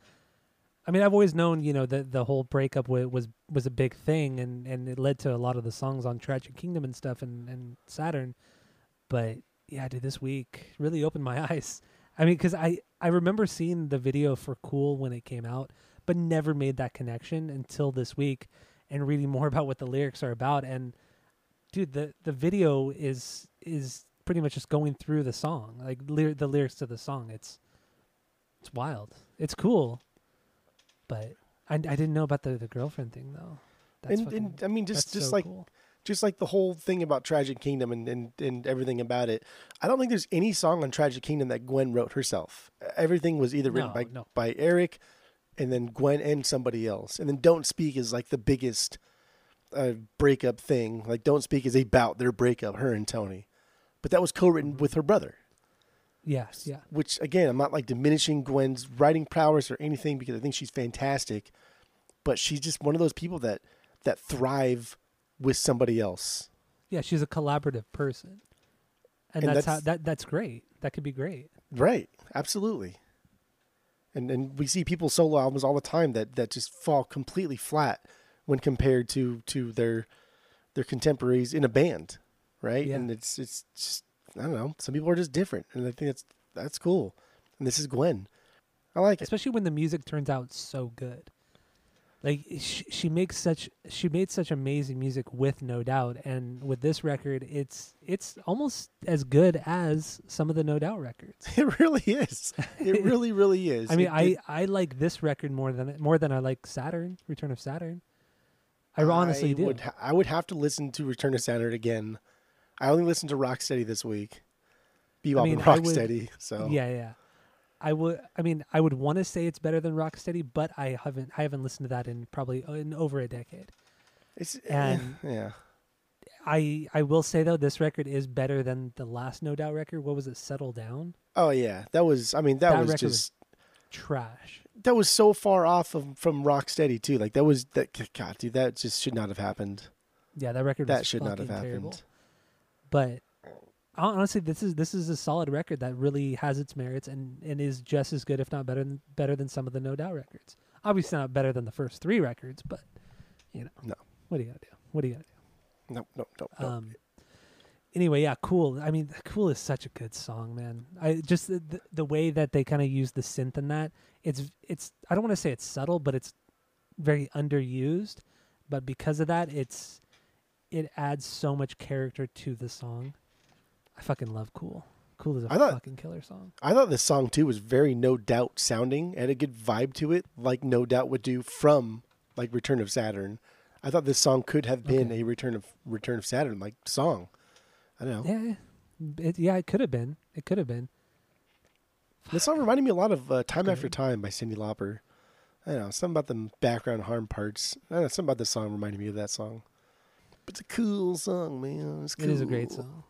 I mean, I've always known, you know, that the whole breakup wa- was was a big thing, and and it led to a lot of the songs on Tragic Kingdom and stuff, and and Saturn. But yeah, dude, this week really opened my <laughs> eyes. I mean, because I I remember seeing the video for Cool when it came out, but never made that connection until this week, and reading more <laughs> about what the lyrics are about. And dude, the the video is is pretty much just going through the song, like ly- the lyrics to the song. It's it's wild. It's cool, but I, I didn't know about the, the girlfriend thing though. That's and, fucking, and I mean just just so like cool. just like the whole thing about Tragic Kingdom and, and, and everything about it, I don't think there's any song on Tragic Kingdom that Gwen wrote herself. Everything was either written No, by no. by Eric, and then Gwen and somebody else. And then Don't Speak is like the biggest uh, breakup thing. Like Don't Speak is about their breakup, her and Tony. But that was co-written Mm-hmm. with her brother. Yes, yeah, Which again, I'm not like diminishing Gwen's writing prowess or anything because I think she's fantastic. But she's just one of those people that that thrive with somebody else. yeah. She's a collaborative person, and, And that's, how that that's great. That could be great. Right. Absolutely. And and we see people solo albums all the time that that just fall completely flat when compared to to their their contemporaries in a band, right? Yeah. And it's it's just I don't know. Some people are just different, and I think that's that's cool. And this is Gwen. I like it. especially when the music turns out so good. Like she, she makes such she made such amazing music with No Doubt, and with this record, it's it's almost as good as some of the No Doubt records. <laughs> It really is. It <laughs> really, really is. I mean, It- I it- I like this record more than more than I like Saturn, Return of Saturn. I honestly I do. Would ha- I would have to listen to Return of Saturn again. I only listened to Rocksteady this week. Bebop mean, and I would- Rocksteady. so Yeah, yeah. I would. I mean, I would want to say it's better than Rocksteady, but I haven't. I haven't listened to that in probably uh, in over a decade. it's and- <laughs> yeah. I I will say though, this record is better than the last No Doubt record. What was it? Settle Down. Oh yeah, that was. I mean, that, That was record was- just Trash. that was so far off of, from Rocksteady too. Like that was that. God, dude, that just should not have happened. Yeah, that record. That was should not have terrible. But honestly, this is this is a solid record that really has its merits and, and is just as good, if not better than better than some of the No Doubt records. Obviously, not better than the first three records, but you know, No. What do you gotta do? What do you gotta do? No, no, no, no. Um, anyway, yeah, cool. I mean, cool is such a good song, man. I just the, the, the way that they kind of use the synth in that. It's it's I don't want to say it's subtle, but it's very underused. But because of that, it's it adds so much character to the song. I fucking love Cool. Cool is a I thought- fucking killer song. I thought this song too was very no doubt sounding, had a good vibe to it, like no doubt would do from like Return of Saturn. I thought this song could have been Okay. a Return of Return of Saturn like song. I don't know. Yeah, it, yeah, it could have been. It could have been. This song reminded me a lot of uh, Time After Time by Cyndi Lauper. I don't know, something about the background harm parts. I don't know, something about this song reminded me of that song. But it's a cool song, man. It's It is a great song.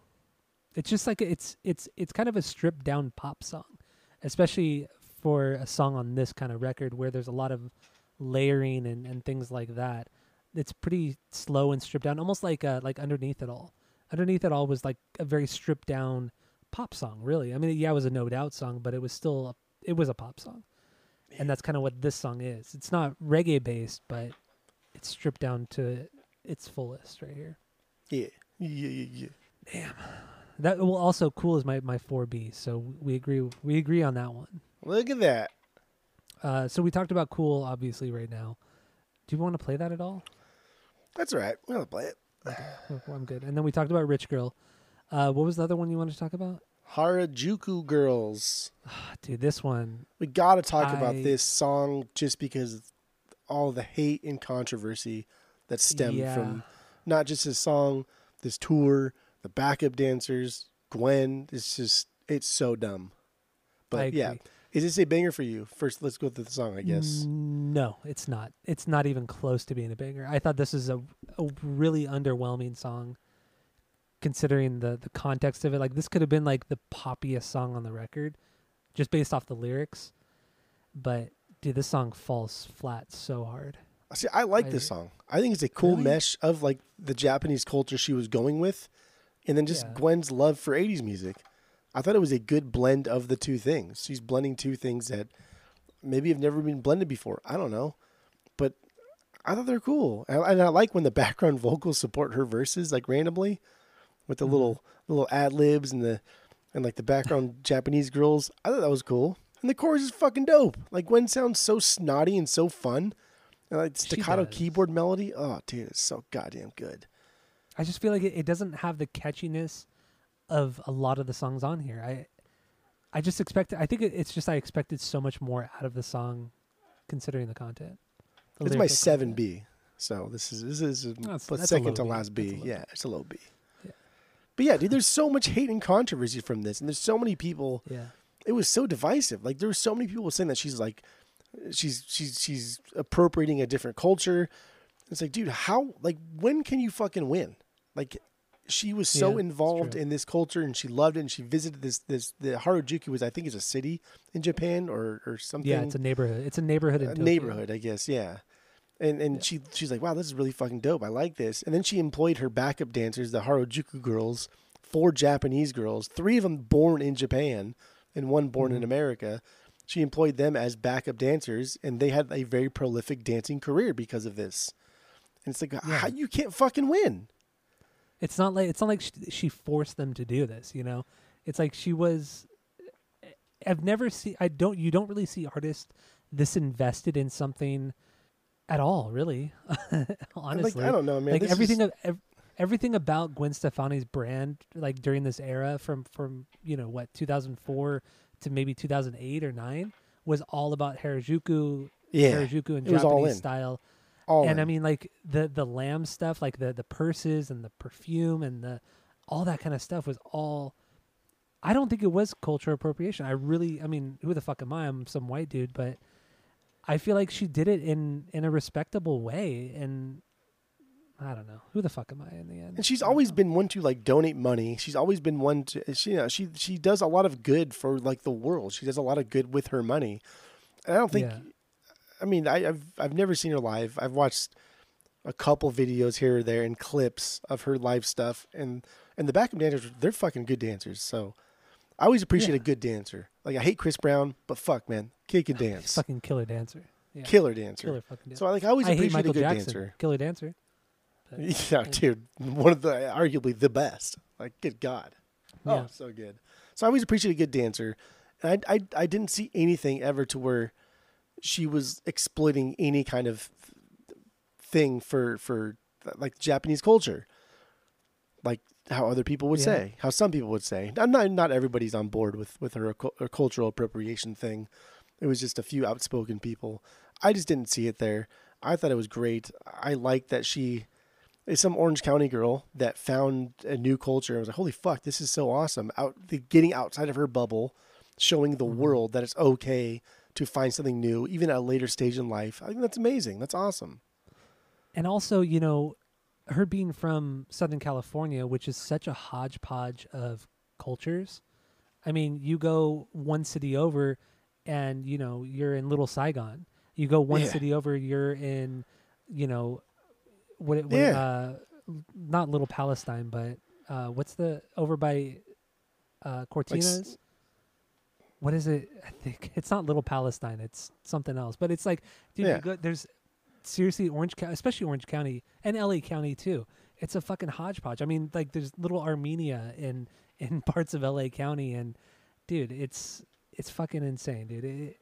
It's just like it's it's it's kind of a stripped down pop song, especially for a song on this kind of record where there's a lot of layering and, and things like that. It's pretty slow and stripped down, almost like uh, like underneath it all. Underneath it all was like a very stripped down pop song, really. I mean, yeah, it was a no doubt song, but it was still a, it was a pop song, and that's kind of what this song is. It's not reggae based, but it's stripped down to its fullest right here. Yeah. Yeah, yeah, yeah. Damn. That well, also cool is my my four B. So we agree we agree on that one. Look at that. Uh, so we talked about cool obviously right now. Do you want to play that at all? That's all right. We'll play it. Oh, I'm good. And then we talked about Rich Girl. Uh, what was the other one you wanted to talk about? Harajuku Girls. Ah, Dude, this one. We got to talk about this song just because of all the hate and controversy that stemmed Yeah. from not just this song, this tour, the backup dancers, Gwen. It's just, it's so dumb. But yeah, is this a banger for you? First, let's go through the song, I guess. No, it's not. It's not even close to being a banger. I thought this is a a really underwhelming song, considering the the context of it. Like this could have been like the poppiest song on the record, just based off the lyrics. But dude, this song falls flat so hard. See, I like I- this song. I think it's a cool Really? mesh of like the Japanese culture she was going with, and then just Yeah. Gwen's love for '80s music. I thought it was a good blend of the two things. She's blending two things that maybe have never been blended before. I don't know, but I thought they're cool, and and I like when the <laughs> background vocals support her verses like randomly, with the Mhm. little little ad libs and the and like the background <laughs> Japanese girls. I thought that was cool, and the chorus is fucking dope. Like Gwen sounds so snotty and so fun. And like staccato keyboard melody. Oh, dude, it's so goddamn good. I just feel like it, it doesn't have the catchiness of a lot of the songs on here. I I just expected. I think it, it's just I expected so much more out of the song, considering the content. the it's my seven B. So this is this is That's- but that's a second low to last B. That's Yeah, it's a low B. Yeah. But yeah, dude, there's so much hate and controversy from this, and there's so many people. Yeah. It was so divisive. Like there were so many people saying that she's like, she's she's she's appropriating a different culture. It's like, dude, how like when can you fucking win? Like she was so Yeah, involved in this culture and she loved it and she visited this this the Harajuku was I think is a city in Japan or or something Yeah, it's a neighborhood. It's a neighborhood in a neighborhood, I guess. Yeah. And and Yeah. she she's like, wow, this is really fucking dope. I like this. And then she employed her backup dancers, the Harajuku girls, four Japanese girls, three of them born in Japan, and one born in Mhm. America. She employed them as backup dancers, and they had a very prolific dancing career because of this. And it's like, Yeah. how you can't fucking win? It's not like it's not like she, she forced them to do this. You know, it's like she was. I've never seen. I don't. You don't really see artists this invested in something at all. Really, honestly, <laughs> like, I don't know, man. like This everything is- of ev- everything about Gwen Stefani's brand, like during this era, from from you know what 2004 to maybe 2008 or nine, was all about Harajuku, yeah, Harajuku and all Japanese in. style all and I mean like the the lamb stuff, like the the purses and the perfume and the all that kind of stuff was all. I don't think it was cultural appropriation. I really, I mean, who the fuck am I? I'm some white dude, but I feel like she did it in in a respectable way, and I don't know who the fuck am I in the end. And she's always know. been one to like donate money. She's always been one to she you know, she she does a lot of good for like the world. She does a lot of good with her money. And I don't think Yeah. I mean, I, I've I've never seen her live. I've watched a couple videos here or there and clips of her live stuff and And the backup dancers, they're fucking good dancers. So I always appreciate Yeah. a good dancer. Like I hate Chris Brown, but fuck man, kid can <laughs> dance, Fucking killer dancer. Yeah. killer dancer. Killer fucking dancer. So I like I always I appreciate Michael a good Jackson. dancer. Killer dancer. <laughs> Yeah, dude, one of the arguably the best. Like, good God, oh, Yeah. oh, so good. So I always appreciate a good dancer, and I, I I didn't see anything ever to where she was exploiting any kind of thing for for like Japanese culture, like how other people would Yeah. say, how some people would say. Not not, not everybody's on board with with her, her cultural appropriation thing. It was just a few outspoken people. I just didn't see it there. I thought it was great. I liked that she is some Orange County girl that found a new culture and was like, "Holy fuck, this is so awesome!" Out the, getting outside of her bubble, showing the mm-hmm. world that it's okay to find something new, even at a later stage in life. I think that's amazing. That's awesome. And also, you know, her being from Southern California, which is such a hodgepodge of cultures. I mean, you go one city over and, you know, you're in Little Saigon. You go one Yeah. city over, you're in, you know, what, it- what Yeah. uh, not Little Palestine, but uh, what's the over by uh, Cortinas? what is it? I think <laughs> it's not Little Palestine. It's something else. But it's like, dude, Yeah. go, there's seriously Orange County, especially Orange County and LA County too. It's a fucking hodgepodge. I mean, like there's little Armenia in <laughs> in parts of LA County, and dude, it's it's fucking insane, dude. It,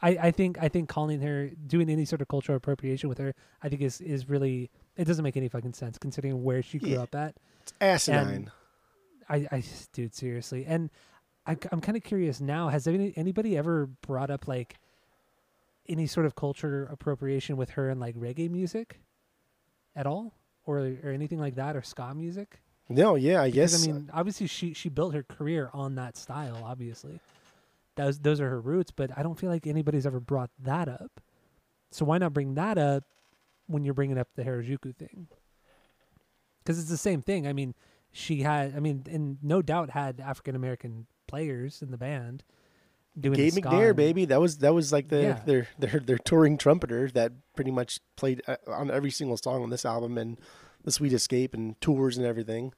I I think I think calling her doing any sort of cultural appropriation with her, I think is is really it doesn't make any fucking sense considering where she grew Yeah. up at. It's asinine. I, I dude, seriously. And I, I'm kind of curious now. Has any, anybody ever brought up like any sort of culture appropriation with her and like reggae music at all, or or anything like that, or ska music? no, yeah, I Because, guess. I mean, obviously she she built her career on that style. Obviously, those those are her roots. But I don't feel like anybody's ever brought that up. So why not bring that up when you're bringing up the Harajuku thing? Because it's the same thing. I mean, she had. I mean, and no doubt had African American players in the band doing Gabe McNair, baby, that was that was like the Yeah. their their their touring trumpeter that pretty much played uh, on every single song on this album and the Sweet Escape and tours and everything.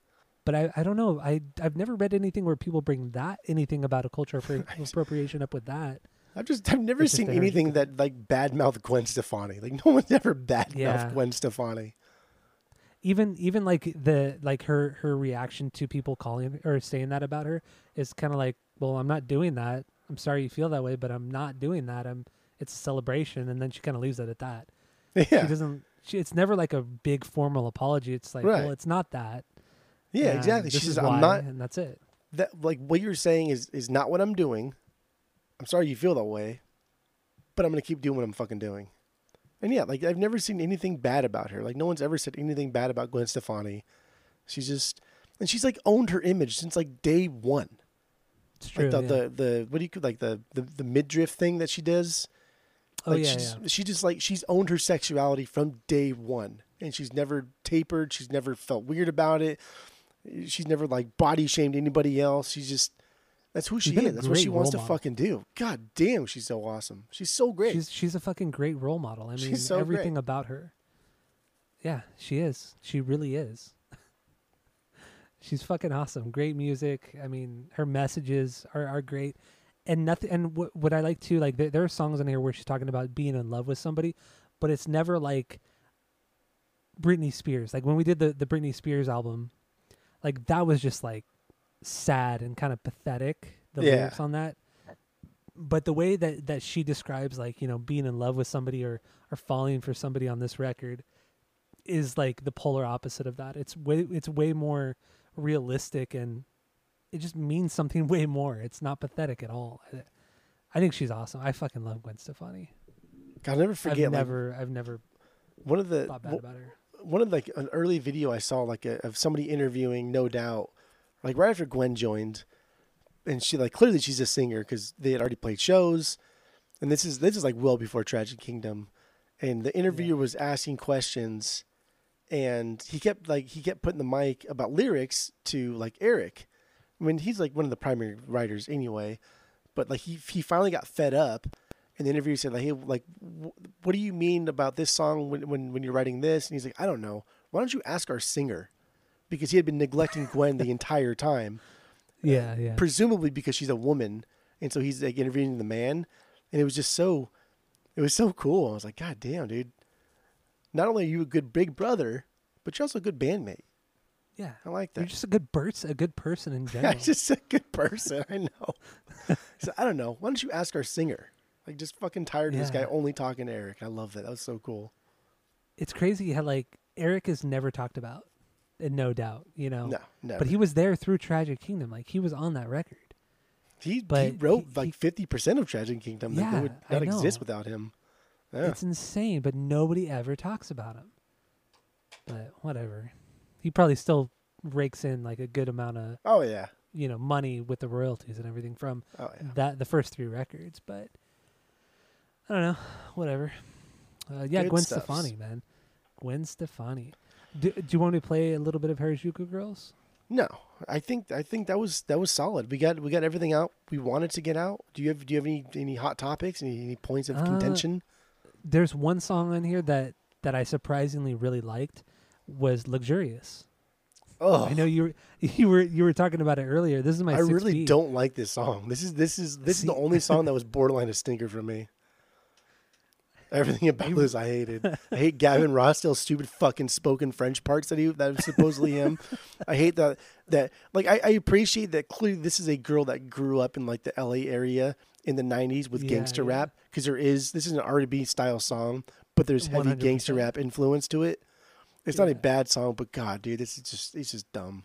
But I, I don't know. I I've never read anything where people bring that anything about a culture appro- <laughs> appropriation up with that. I've just I've never It's seen anything that like badmouth Gwen Stefani. Like <laughs> no one's ever badmouthed Yeah. Gwen Stefani. even even like the like her her reaction to people calling or saying that about her is kind of like well i'm not doing that i'm sorry you feel that way but i'm not doing that i'm it's a celebration and then she kind of leaves it at that <laughs> Yeah, she doesn't she, it's never like a big formal apology it's like Right. well it's not that yeah, exactly. She says, "I'm not and that's it that like what you're saying is is not what I'm doing. I'm sorry you feel that way, but I'm gonna keep doing what I'm fucking doing." And yeah, like I've never seen anything bad about her. Like no one's ever said anything bad about Gwen Stefani. She's just and she's like owned her image since like day one. it's true like the, yeah. the the what do you like the the, the midriff thing that she does. oh Like yeah, she yeah. she just like she's owned her sexuality from day one, and she's never tapered. She's never felt weird about it. She's never like body shamed anybody else. She's just that's who She's she is. That's what she wants to model. fucking do. God damn, she's so awesome. She's so great. she's she's a fucking great role model i mean so everything great. about her yeah she is she really is <laughs> she's fucking awesome great music i mean her messages are, are great and nothing and what, what i like too like there, there are songs in here where she's talking about being in love with somebody but it's never like britney spears like when we did the the britney spears album like that was just like sad and kind of pathetic the Yeah. lyrics on that. But the way that that she describes like you know being in love with somebody or or falling for somebody on this record is like the polar opposite of that. It's way it's way more realistic and it just means something <laughs> way more. It's not pathetic at all. I, I think she's awesome. I fucking love gwen stefani. I'll never forget. i've like, never i've never one of the thought bad about her. one of like an early video I saw like a, of somebody interviewing No Doubt, like right after Gwen joined, and she like clearly she's a singer because they had already played shows, and this is this is like well before Tragic Kingdom, and the interviewer was asking questions, and he kept like he kept putting the mic about lyrics to like Eric, I mean he's like one of the primary writers anyway, but like he he finally got fed up. And the interviewer said, like, hey, like, wh- what do you mean about this song when, when, when you're writing this? And he's like, I don't know. Why don't you ask our singer? Because he had been neglecting Gwen the entire time, <laughs> Yeah, yeah. presumably because she's a woman, and so he's like interviewing the man, and it was just so, it was so cool. I was like, God damn, dude! Not only are you a good big brother, but you're also a good bandmate. yeah. I like that. You're just a good person, a good person in <laughs> general. Just a good person. I know. <laughs> so I don't know. Why don't you ask our singer? Like, just fucking tired of this guy only talking to Eric. I love that. That was so cool. it's crazy how like Eric is never talked about, no doubt, you know. No, no. But he was there through Tragic Kingdom. Like he was on that record. he, he wrote he- like fifty percent of Tragic Kingdom. Like, Yeah, it would I not exist without him. Yeah. It's insane, but nobody ever talks about him. But whatever. He probably still rakes in like a good amount of, oh yeah. you know, money with the royalties and everything from Oh yeah. that the first three records, but I don't know, whatever. Uh, yeah, Good Gwen stuffs. Stefani, man. Gwen Stefani. Do, do you want me to play a little bit of Harajuku Girls? No, I think I think that was that was solid. We got we got everything out we wanted to get out. Do you have do you have any any hot topics? Any, any points of Uh, contention? There's one song on here that that I surprisingly really liked was Luxurious. Oh, I know you were <laughs> you were you were talking about it earlier. This is my I really beat. don't like this song. This is this is this is the only song that <laughs> was borderline a stinker for me. Everything <laughs> about this I hated. I hate Gavin Rossdale's stupid fucking spoken French parts that he that was supposedly him. <laughs> I hate that that like I, I appreciate that clearly this is a girl that grew up in like the LA area in the nineties with Yeah, gangster yeah. rap. Because there is this is an R and B style song, but there's heavy gangster 100%. rap influence to it. It's not a bad song, but God, dude, this is just it's just dumb.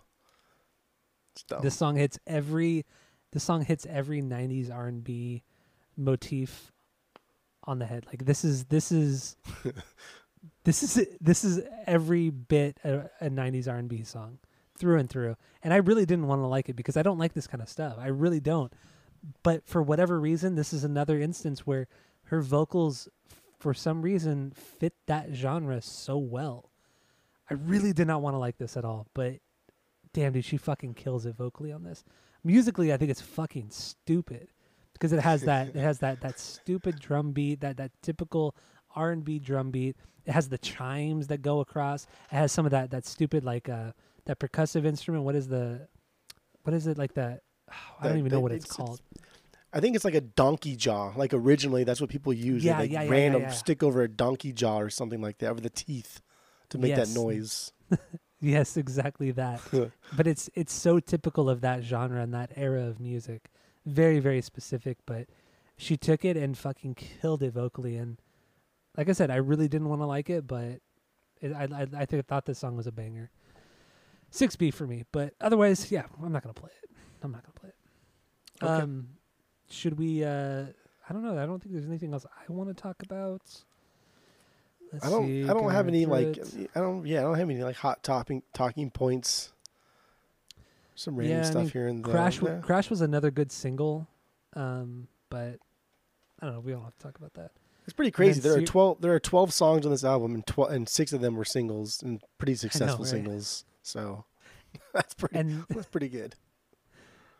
It's dumb. This song hits every this song hits every 90s R&B motif on the head. Like this is this is <laughs> this is this is every bit a, a 90s R&B song through and through. And I really didn't want to like it because I don't like this kind of stuff. I really don't. But for whatever reason, this is another instance where her vocals for some reason fit that genre so well. I really did not want to like this at all, but damn dude she fucking kills it vocally on this musically i think it's fucking stupid because it has that <laughs> it has that that stupid drum beat that that typical r&b drum beat it has the chimes that go across it has some of that that stupid like uh that percussive instrument what is the what is it like that <sighs> i don't even know what it's, it's- called I think it's like a donkey jaw. Like originally, that's what people used. Yeah, they like yeah, yeah, ran yeah, a stick over a donkey jaw or something like that over the teeth to make Yes. that noise. <laughs> yes exactly that <laughs> but it's it's so typical of that genre and that era of music very very specific but she took it and fucking killed it vocally and like i said i really didn't want to like it but it, I, I i think thought this song was a banger 6b for me but otherwise yeah i'm not gonna play it i'm not gonna play it Okay. um should we uh i don't know i don't think there's anything else i want to talk about Let's I don't. see, I don't have any like. it. I don't. Yeah, I don't have any like hot topping talking points. Some random Yeah, I stuff mean, here and there. Crash, w- Crash was another good single, um, but I don't know. We don't have to talk about that. It's pretty crazy. There are twelve. There are twelve songs on this album, and twelve and six of them were singles and pretty <laughs> successful right? singles. So <laughs> that's pretty. And <laughs> that's pretty good.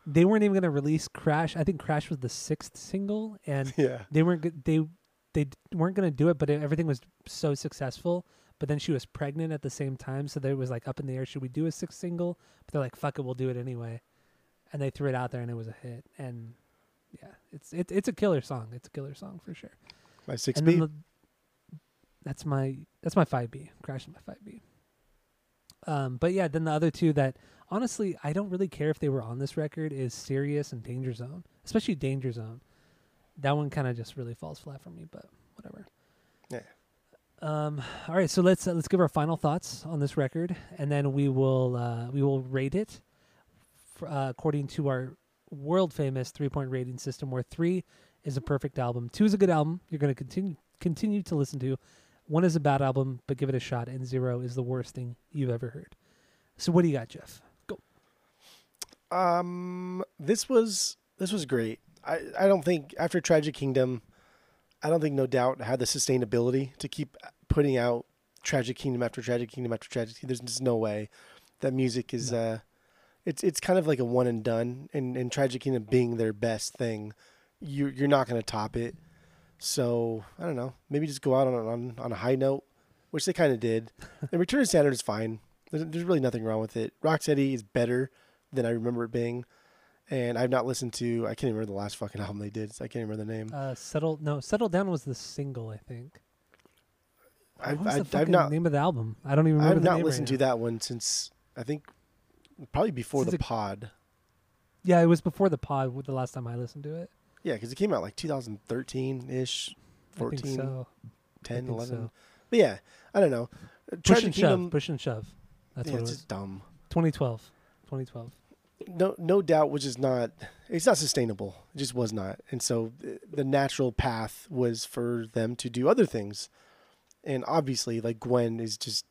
they weren't even going to release Crash. I think Crash was the sixth single, and Yeah. they weren't. They they weren't going to do it, but it, everything was so successful. But then she was pregnant at the same time, so there was like up in the air. Should we do a sixth single? But they're like, "Fuck it, we'll do it anyway," and they threw it out there, and it was a hit. And yeah, it's it, it's a killer song. It's a killer song for sure. My six B. the, that's my that's my five B. Crash is my five B. Um, but yeah, then the other two that honestly I don't really care if they were on this record is Serious and Danger Zone, especially Danger Zone. That one kind of just really falls flat for me, but whatever. Um. All right, so let's uh, let's give our final thoughts on this record, and then we will uh, we will rate it uh, according to our world famous three point rating system, where three is a perfect album, two is a good album you're going to continue continue to listen to, one is a bad album but give it a shot, and zero is the worst thing you've ever heard. So what do you got, Jeff? Go. Um, this was this was great. I I don't think after Tragic Kingdom, I don't think No Doubt had the sustainability to keep putting out Tragic Kingdom after Tragic Kingdom after Tragic Kingdom. There's just no way that music is uh, it's it's kind of like a one and done. And and Tragic Kingdom being their best thing, you you're not gonna top it. So I don't know. Maybe just go out on on on a high note, which they kind of did. and Return of Saturn is fine. There's, there's really nothing wrong with it. Rocksteady is better than I remember it being, and I've not listened to. I can't remember the last fucking <laughs> album they did. So I can't remember the name. Uh, settle no, settle down was the single, I think. I've, what was the I've, not. name of the album? I don't even remember. I've not listened right to that one since I think probably before Since the it- pod. Yeah, it was before the pod. The last time I listened to it, Yeah, because it came out like 2013 ish, I 14, think so. 10, think 11. so. But yeah, I don't know. Push Tragic and Kingdom. shove. Push and shove. That's yeah, what it it's was. dumb. 2012. 2012. No, no doubt, was just not. It's not sustainable. It just was not. And so uh, the natural path was for them to do other things, and obviously, like Gwen is just.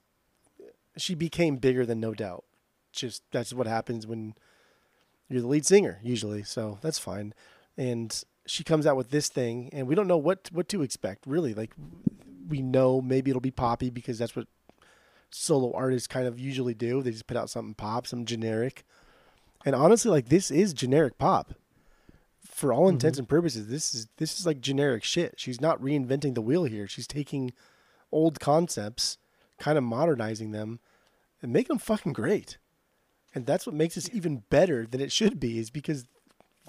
She became bigger than No Doubt. Just that's what happens when you're the lead singer usually. So that's fine. And she comes out with this thing, and we don't know what what to expect really. Like we know maybe it'll be poppy because that's what solo artists kind of usually do. They just put out something pop, some generic. And honestly, like this is generic pop. For all intents Mhm. and purposes, this is this is like generic shit. She's not reinventing the wheel here. She's taking old concepts, kind of modernizing them, and making them fucking great. And that's what makes this even better than it should be, is because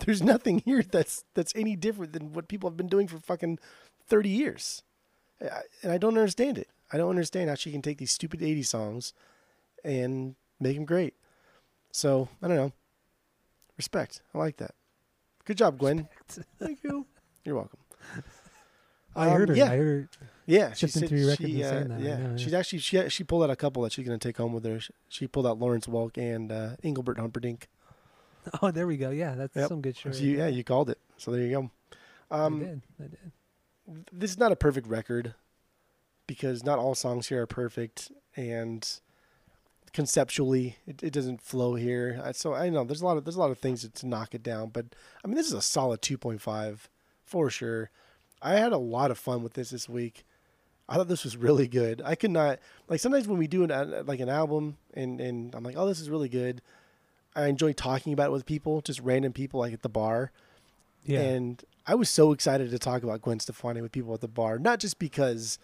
there's nothing <laughs> here that's that's any different than what people have been doing for fucking thirty years. And I don't understand it. I don't understand how she can take these stupid '80s songs and make them great. So I don't know. Respect. I like that. Good job, Gwen. <laughs> Thank you. You're welcome. I Um, heard her. Yeah, I heard her. yeah. She said through your records she, and uh, saying that, yeah, know, yeah. she's actually she she pulled out a couple that she's gonna take home with her. She, she pulled out Lawrence Welk and uh, Engelbert Humperdinck. <laughs> Oh, there we go. Yeah, that's Yep. some good shit. So you, yeah, you called it. So there you go. I Um, did. I did. this is not a perfect record because not all songs here are perfect and conceptually it, it doesn't flow here. So i know there's a lot of there's a lot of things to knock it down but i mean this is a solid 2.5 for sure. I had a lot of fun with this this week. I thought this was really good. I could not like sometimes when we do an like an album and and i'm like oh this is really good. I enjoy talking about it with people just random people like at the bar. Yeah. and I was so excited to talk about Gwen Stefani with people at the bar, not just because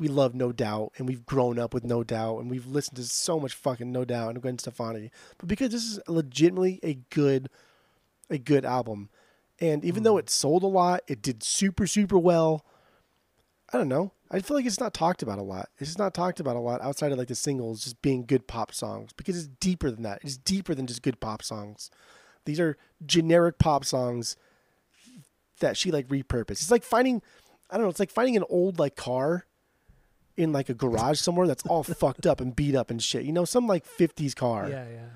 we love No Doubt and we've grown up with No Doubt and we've listened to so much fucking No Doubt and Gwen Stefani, but because this is legitimately a good, a good album. And even though hmm. it sold a lot, it did super, super well. I don't know. I feel like it's not talked about a lot. It's not talked about a lot outside of like the singles just being good pop songs because it's deeper than that. It's deeper than just good pop songs. These are generic pop songs that she like repurposed. It's like finding, I don't know, it's like finding an old like car in like a garage somewhere that's all <laughs> fucked up and beat up and shit. You know, some like 50s car. yeah, yeah.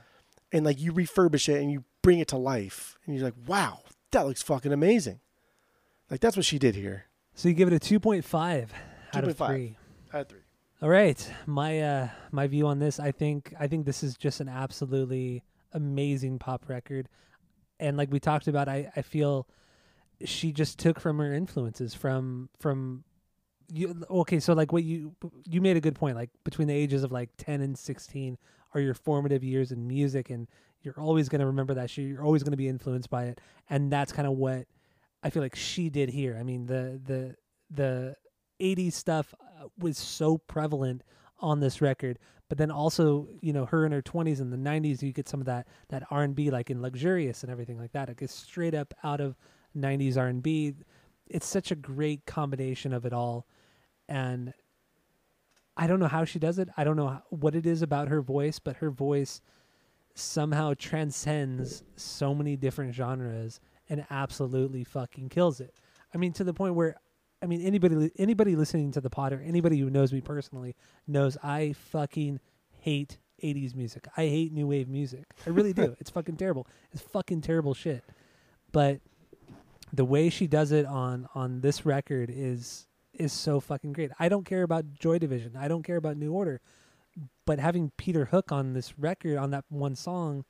And like you refurbish it and you bring it to life. And you're like, wow, that looks fucking amazing. Like that's what she did here. So you give it a 2.5 out of 2.5. 3. I had three. All right, my uh my view on this, I think I think this is just an absolutely amazing pop record, and like we talked about, I I feel she just took from her influences from from you. Okay, so like what you you made a good point. Like between the ages of like ten and sixteen are your formative years in music, and you're always going to remember that shit. You're always going to be influenced by it, and that's kind of what I feel like she did here. I mean the the the 80s stuff uh, was so prevalent on this record but then also you know her in her 20s and the 90s you get some of that that r&b like in luxurious and everything like that it gets straight up out of 90s r&b it's such a great combination of it all and i don't know how she does it i don't know what it is about her voice but her voice somehow transcends so many different genres and absolutely fucking kills it i mean to the point where I mean, anybody anybody listening to the pod or anybody who knows me personally knows I fucking hate 80s music. I hate new wave music. I really do. <laughs> it's fucking terrible. It's fucking terrible shit. But the way she does it on on this record is is so fucking great. I don't care about Joy Division. I don't care about New Order. But having Peter Hook on this record on that one song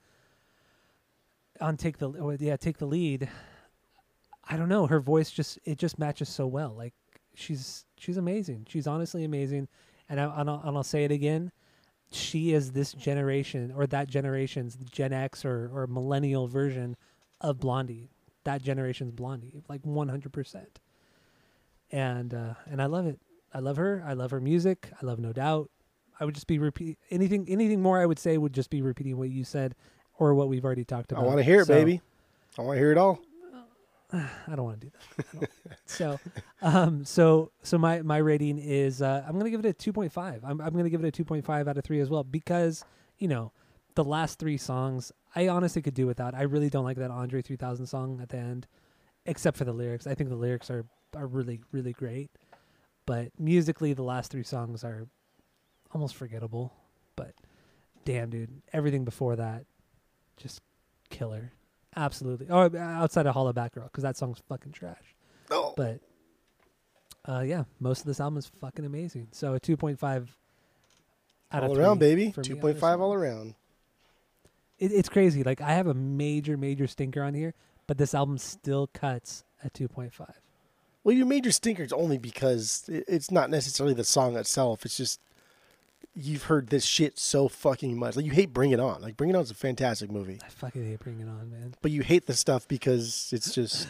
on take the or yeah, take the lead I don't know. Her voice just it just matches so well. Like she's she's amazing. She's honestly amazing. And I, and I'll, and I'll say it again. She is this generation or that generation's Gen X or or millennial version of Blondie. That generation's Blondie, like one hundred percent. And uh, and I love it. I love her. I love her music. I love No Doubt. I would just be repeat anything. Anything more I would say would just be repeating what you said or what we've already talked about. I want to hear it, So- baby. I want to hear it all. <sighs> I don't want to do that. So, um, so, so my my rating is uh, I'm gonna give it a 2.5. I'm I'm gonna give it a 2.5 out of three as well because you know the last three songs I honestly could do without. I really don't like that Andre 3000 song at the end, except for the lyrics. I think the lyrics are are really really great, but musically the last three songs are almost forgettable. But damn, dude, everything before that, just killer. Absolutely. Oh, outside of Hollaback Girl, because that song's fucking trash. Oh, But uh, yeah, most of this album is fucking amazing. So a 2.5 out of all around, baby. Two point five all around. It, it's crazy. Like I have a major, major stinker on here, but this album still cuts at 2.5. Well, you made your stinkers only because it's not necessarily the song itself. It's just you've heard this shit so fucking much. Like you hate Bring It On. Like Bring It On is a fantastic movie, I fucking hate bringing it on, man. but you hate the stuff because it's just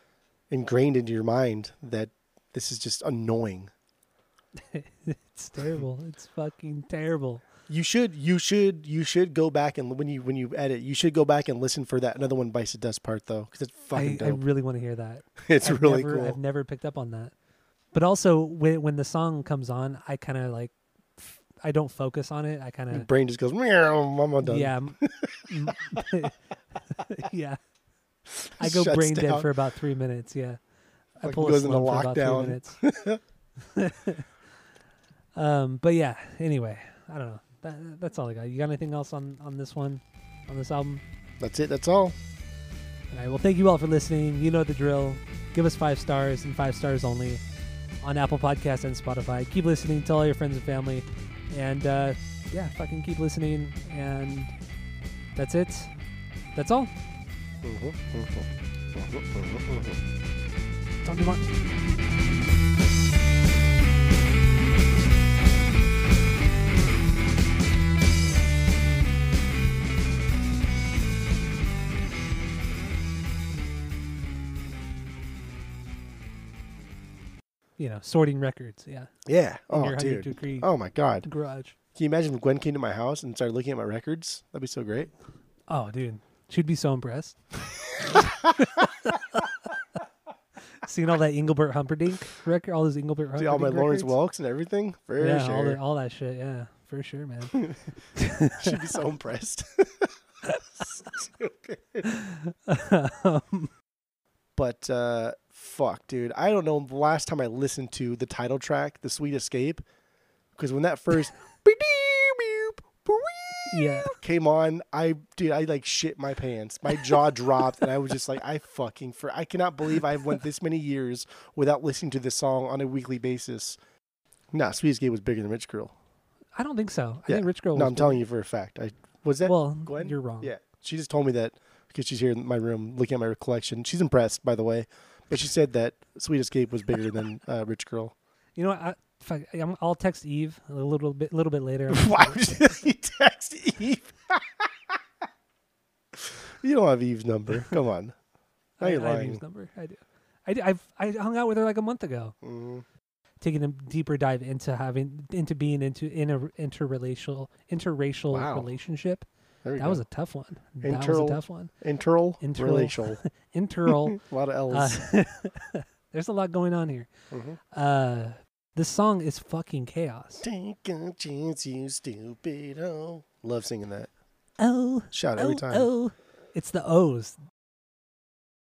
<clears throat> ingrained into your mind that this is just annoying. <laughs> It's terrible. it's fucking terrible. You should, you should, you should go back and when you when you edit, you should go back and listen for that another one bites the dust part though, because it's fucking I, I really want to hear that. <laughs> it's I've really never, cool. I've never picked up on that. But also when when the song comes on, I kind of like I don't focus on it. I kind of brain just goes, meow, I'm done. yeah, <laughs> <laughs> yeah. I go Shuts brain dead for about three minutes. Yeah, I pull a into slump for about lockdown. three minutes. um, but yeah. Anyway, I don't know. That, that's all I got. You got anything else on on this one, on this album? That's it. That's all. All right. Well, thank you all for listening. You know the drill. Give us five stars and five stars only on Apple Podcasts and Spotify. Keep listening. Tell all your friends and family. And uh, yeah, fucking keep listening. And that's it. That's all. Tell me more. You know, sorting records. Yeah. Yeah. In Oh, dude. Oh my God. garage. Can you imagine if Gwen came to my house and started looking at my records? That'd be so great. Oh, dude, she'd be so impressed. <laughs> Seeing all that Engelbert Humperdinck record, all those Engelbert See Humperdinck all my Lawrence records. Welks and everything. For yeah, all, sure. the, all that shit. Yeah, for sure, man. <laughs> She'd be so <laughs> impressed. um, but uh, fuck, dude, I don't know the last time I listened to the title track, "The Sweet Escape," because when that <laughs> first yeah, came on, I dude, I like shit my pants. My jaw <laughs> dropped, and I was just like, I fucking for I cannot believe I've went this many years without listening to this song on a weekly basis. Nah, Sweet Escape was bigger than Rich Girl. I don't think so. I Yeah. think Rich Girl. No, I'm telling you for a fact. I was that. Well, Gwen? you're wrong. Yeah, she just told me that because she's here in my room looking at my collection. She's impressed, by the way, but she said that Sweet Escape was bigger than uh, Rich Girl. You know what? I, fuck, I'm, I'll text Eve a little bit, little bit later. <laughs> Why would you text Eve? <laughs> you don't have Eve's number. Come on. <laughs> Now I, you're I have. Eve's number. I do. I, do- I've I hung out with her like a month ago. Mhm. taking a deeper dive into having into being into in a interracial interracial Wow. relationship. That go. was a tough one. that was a tough one. Interal, Interal. relational. <laughs> Interal. <laughs> a lot of L's. uh, <laughs> there's a lot going on here. Mhm. Uh, this song is fucking chaos. Take a chance, you stupid. Oh, love singing that. Oh, Shout oh, every time. oh. It's the O's.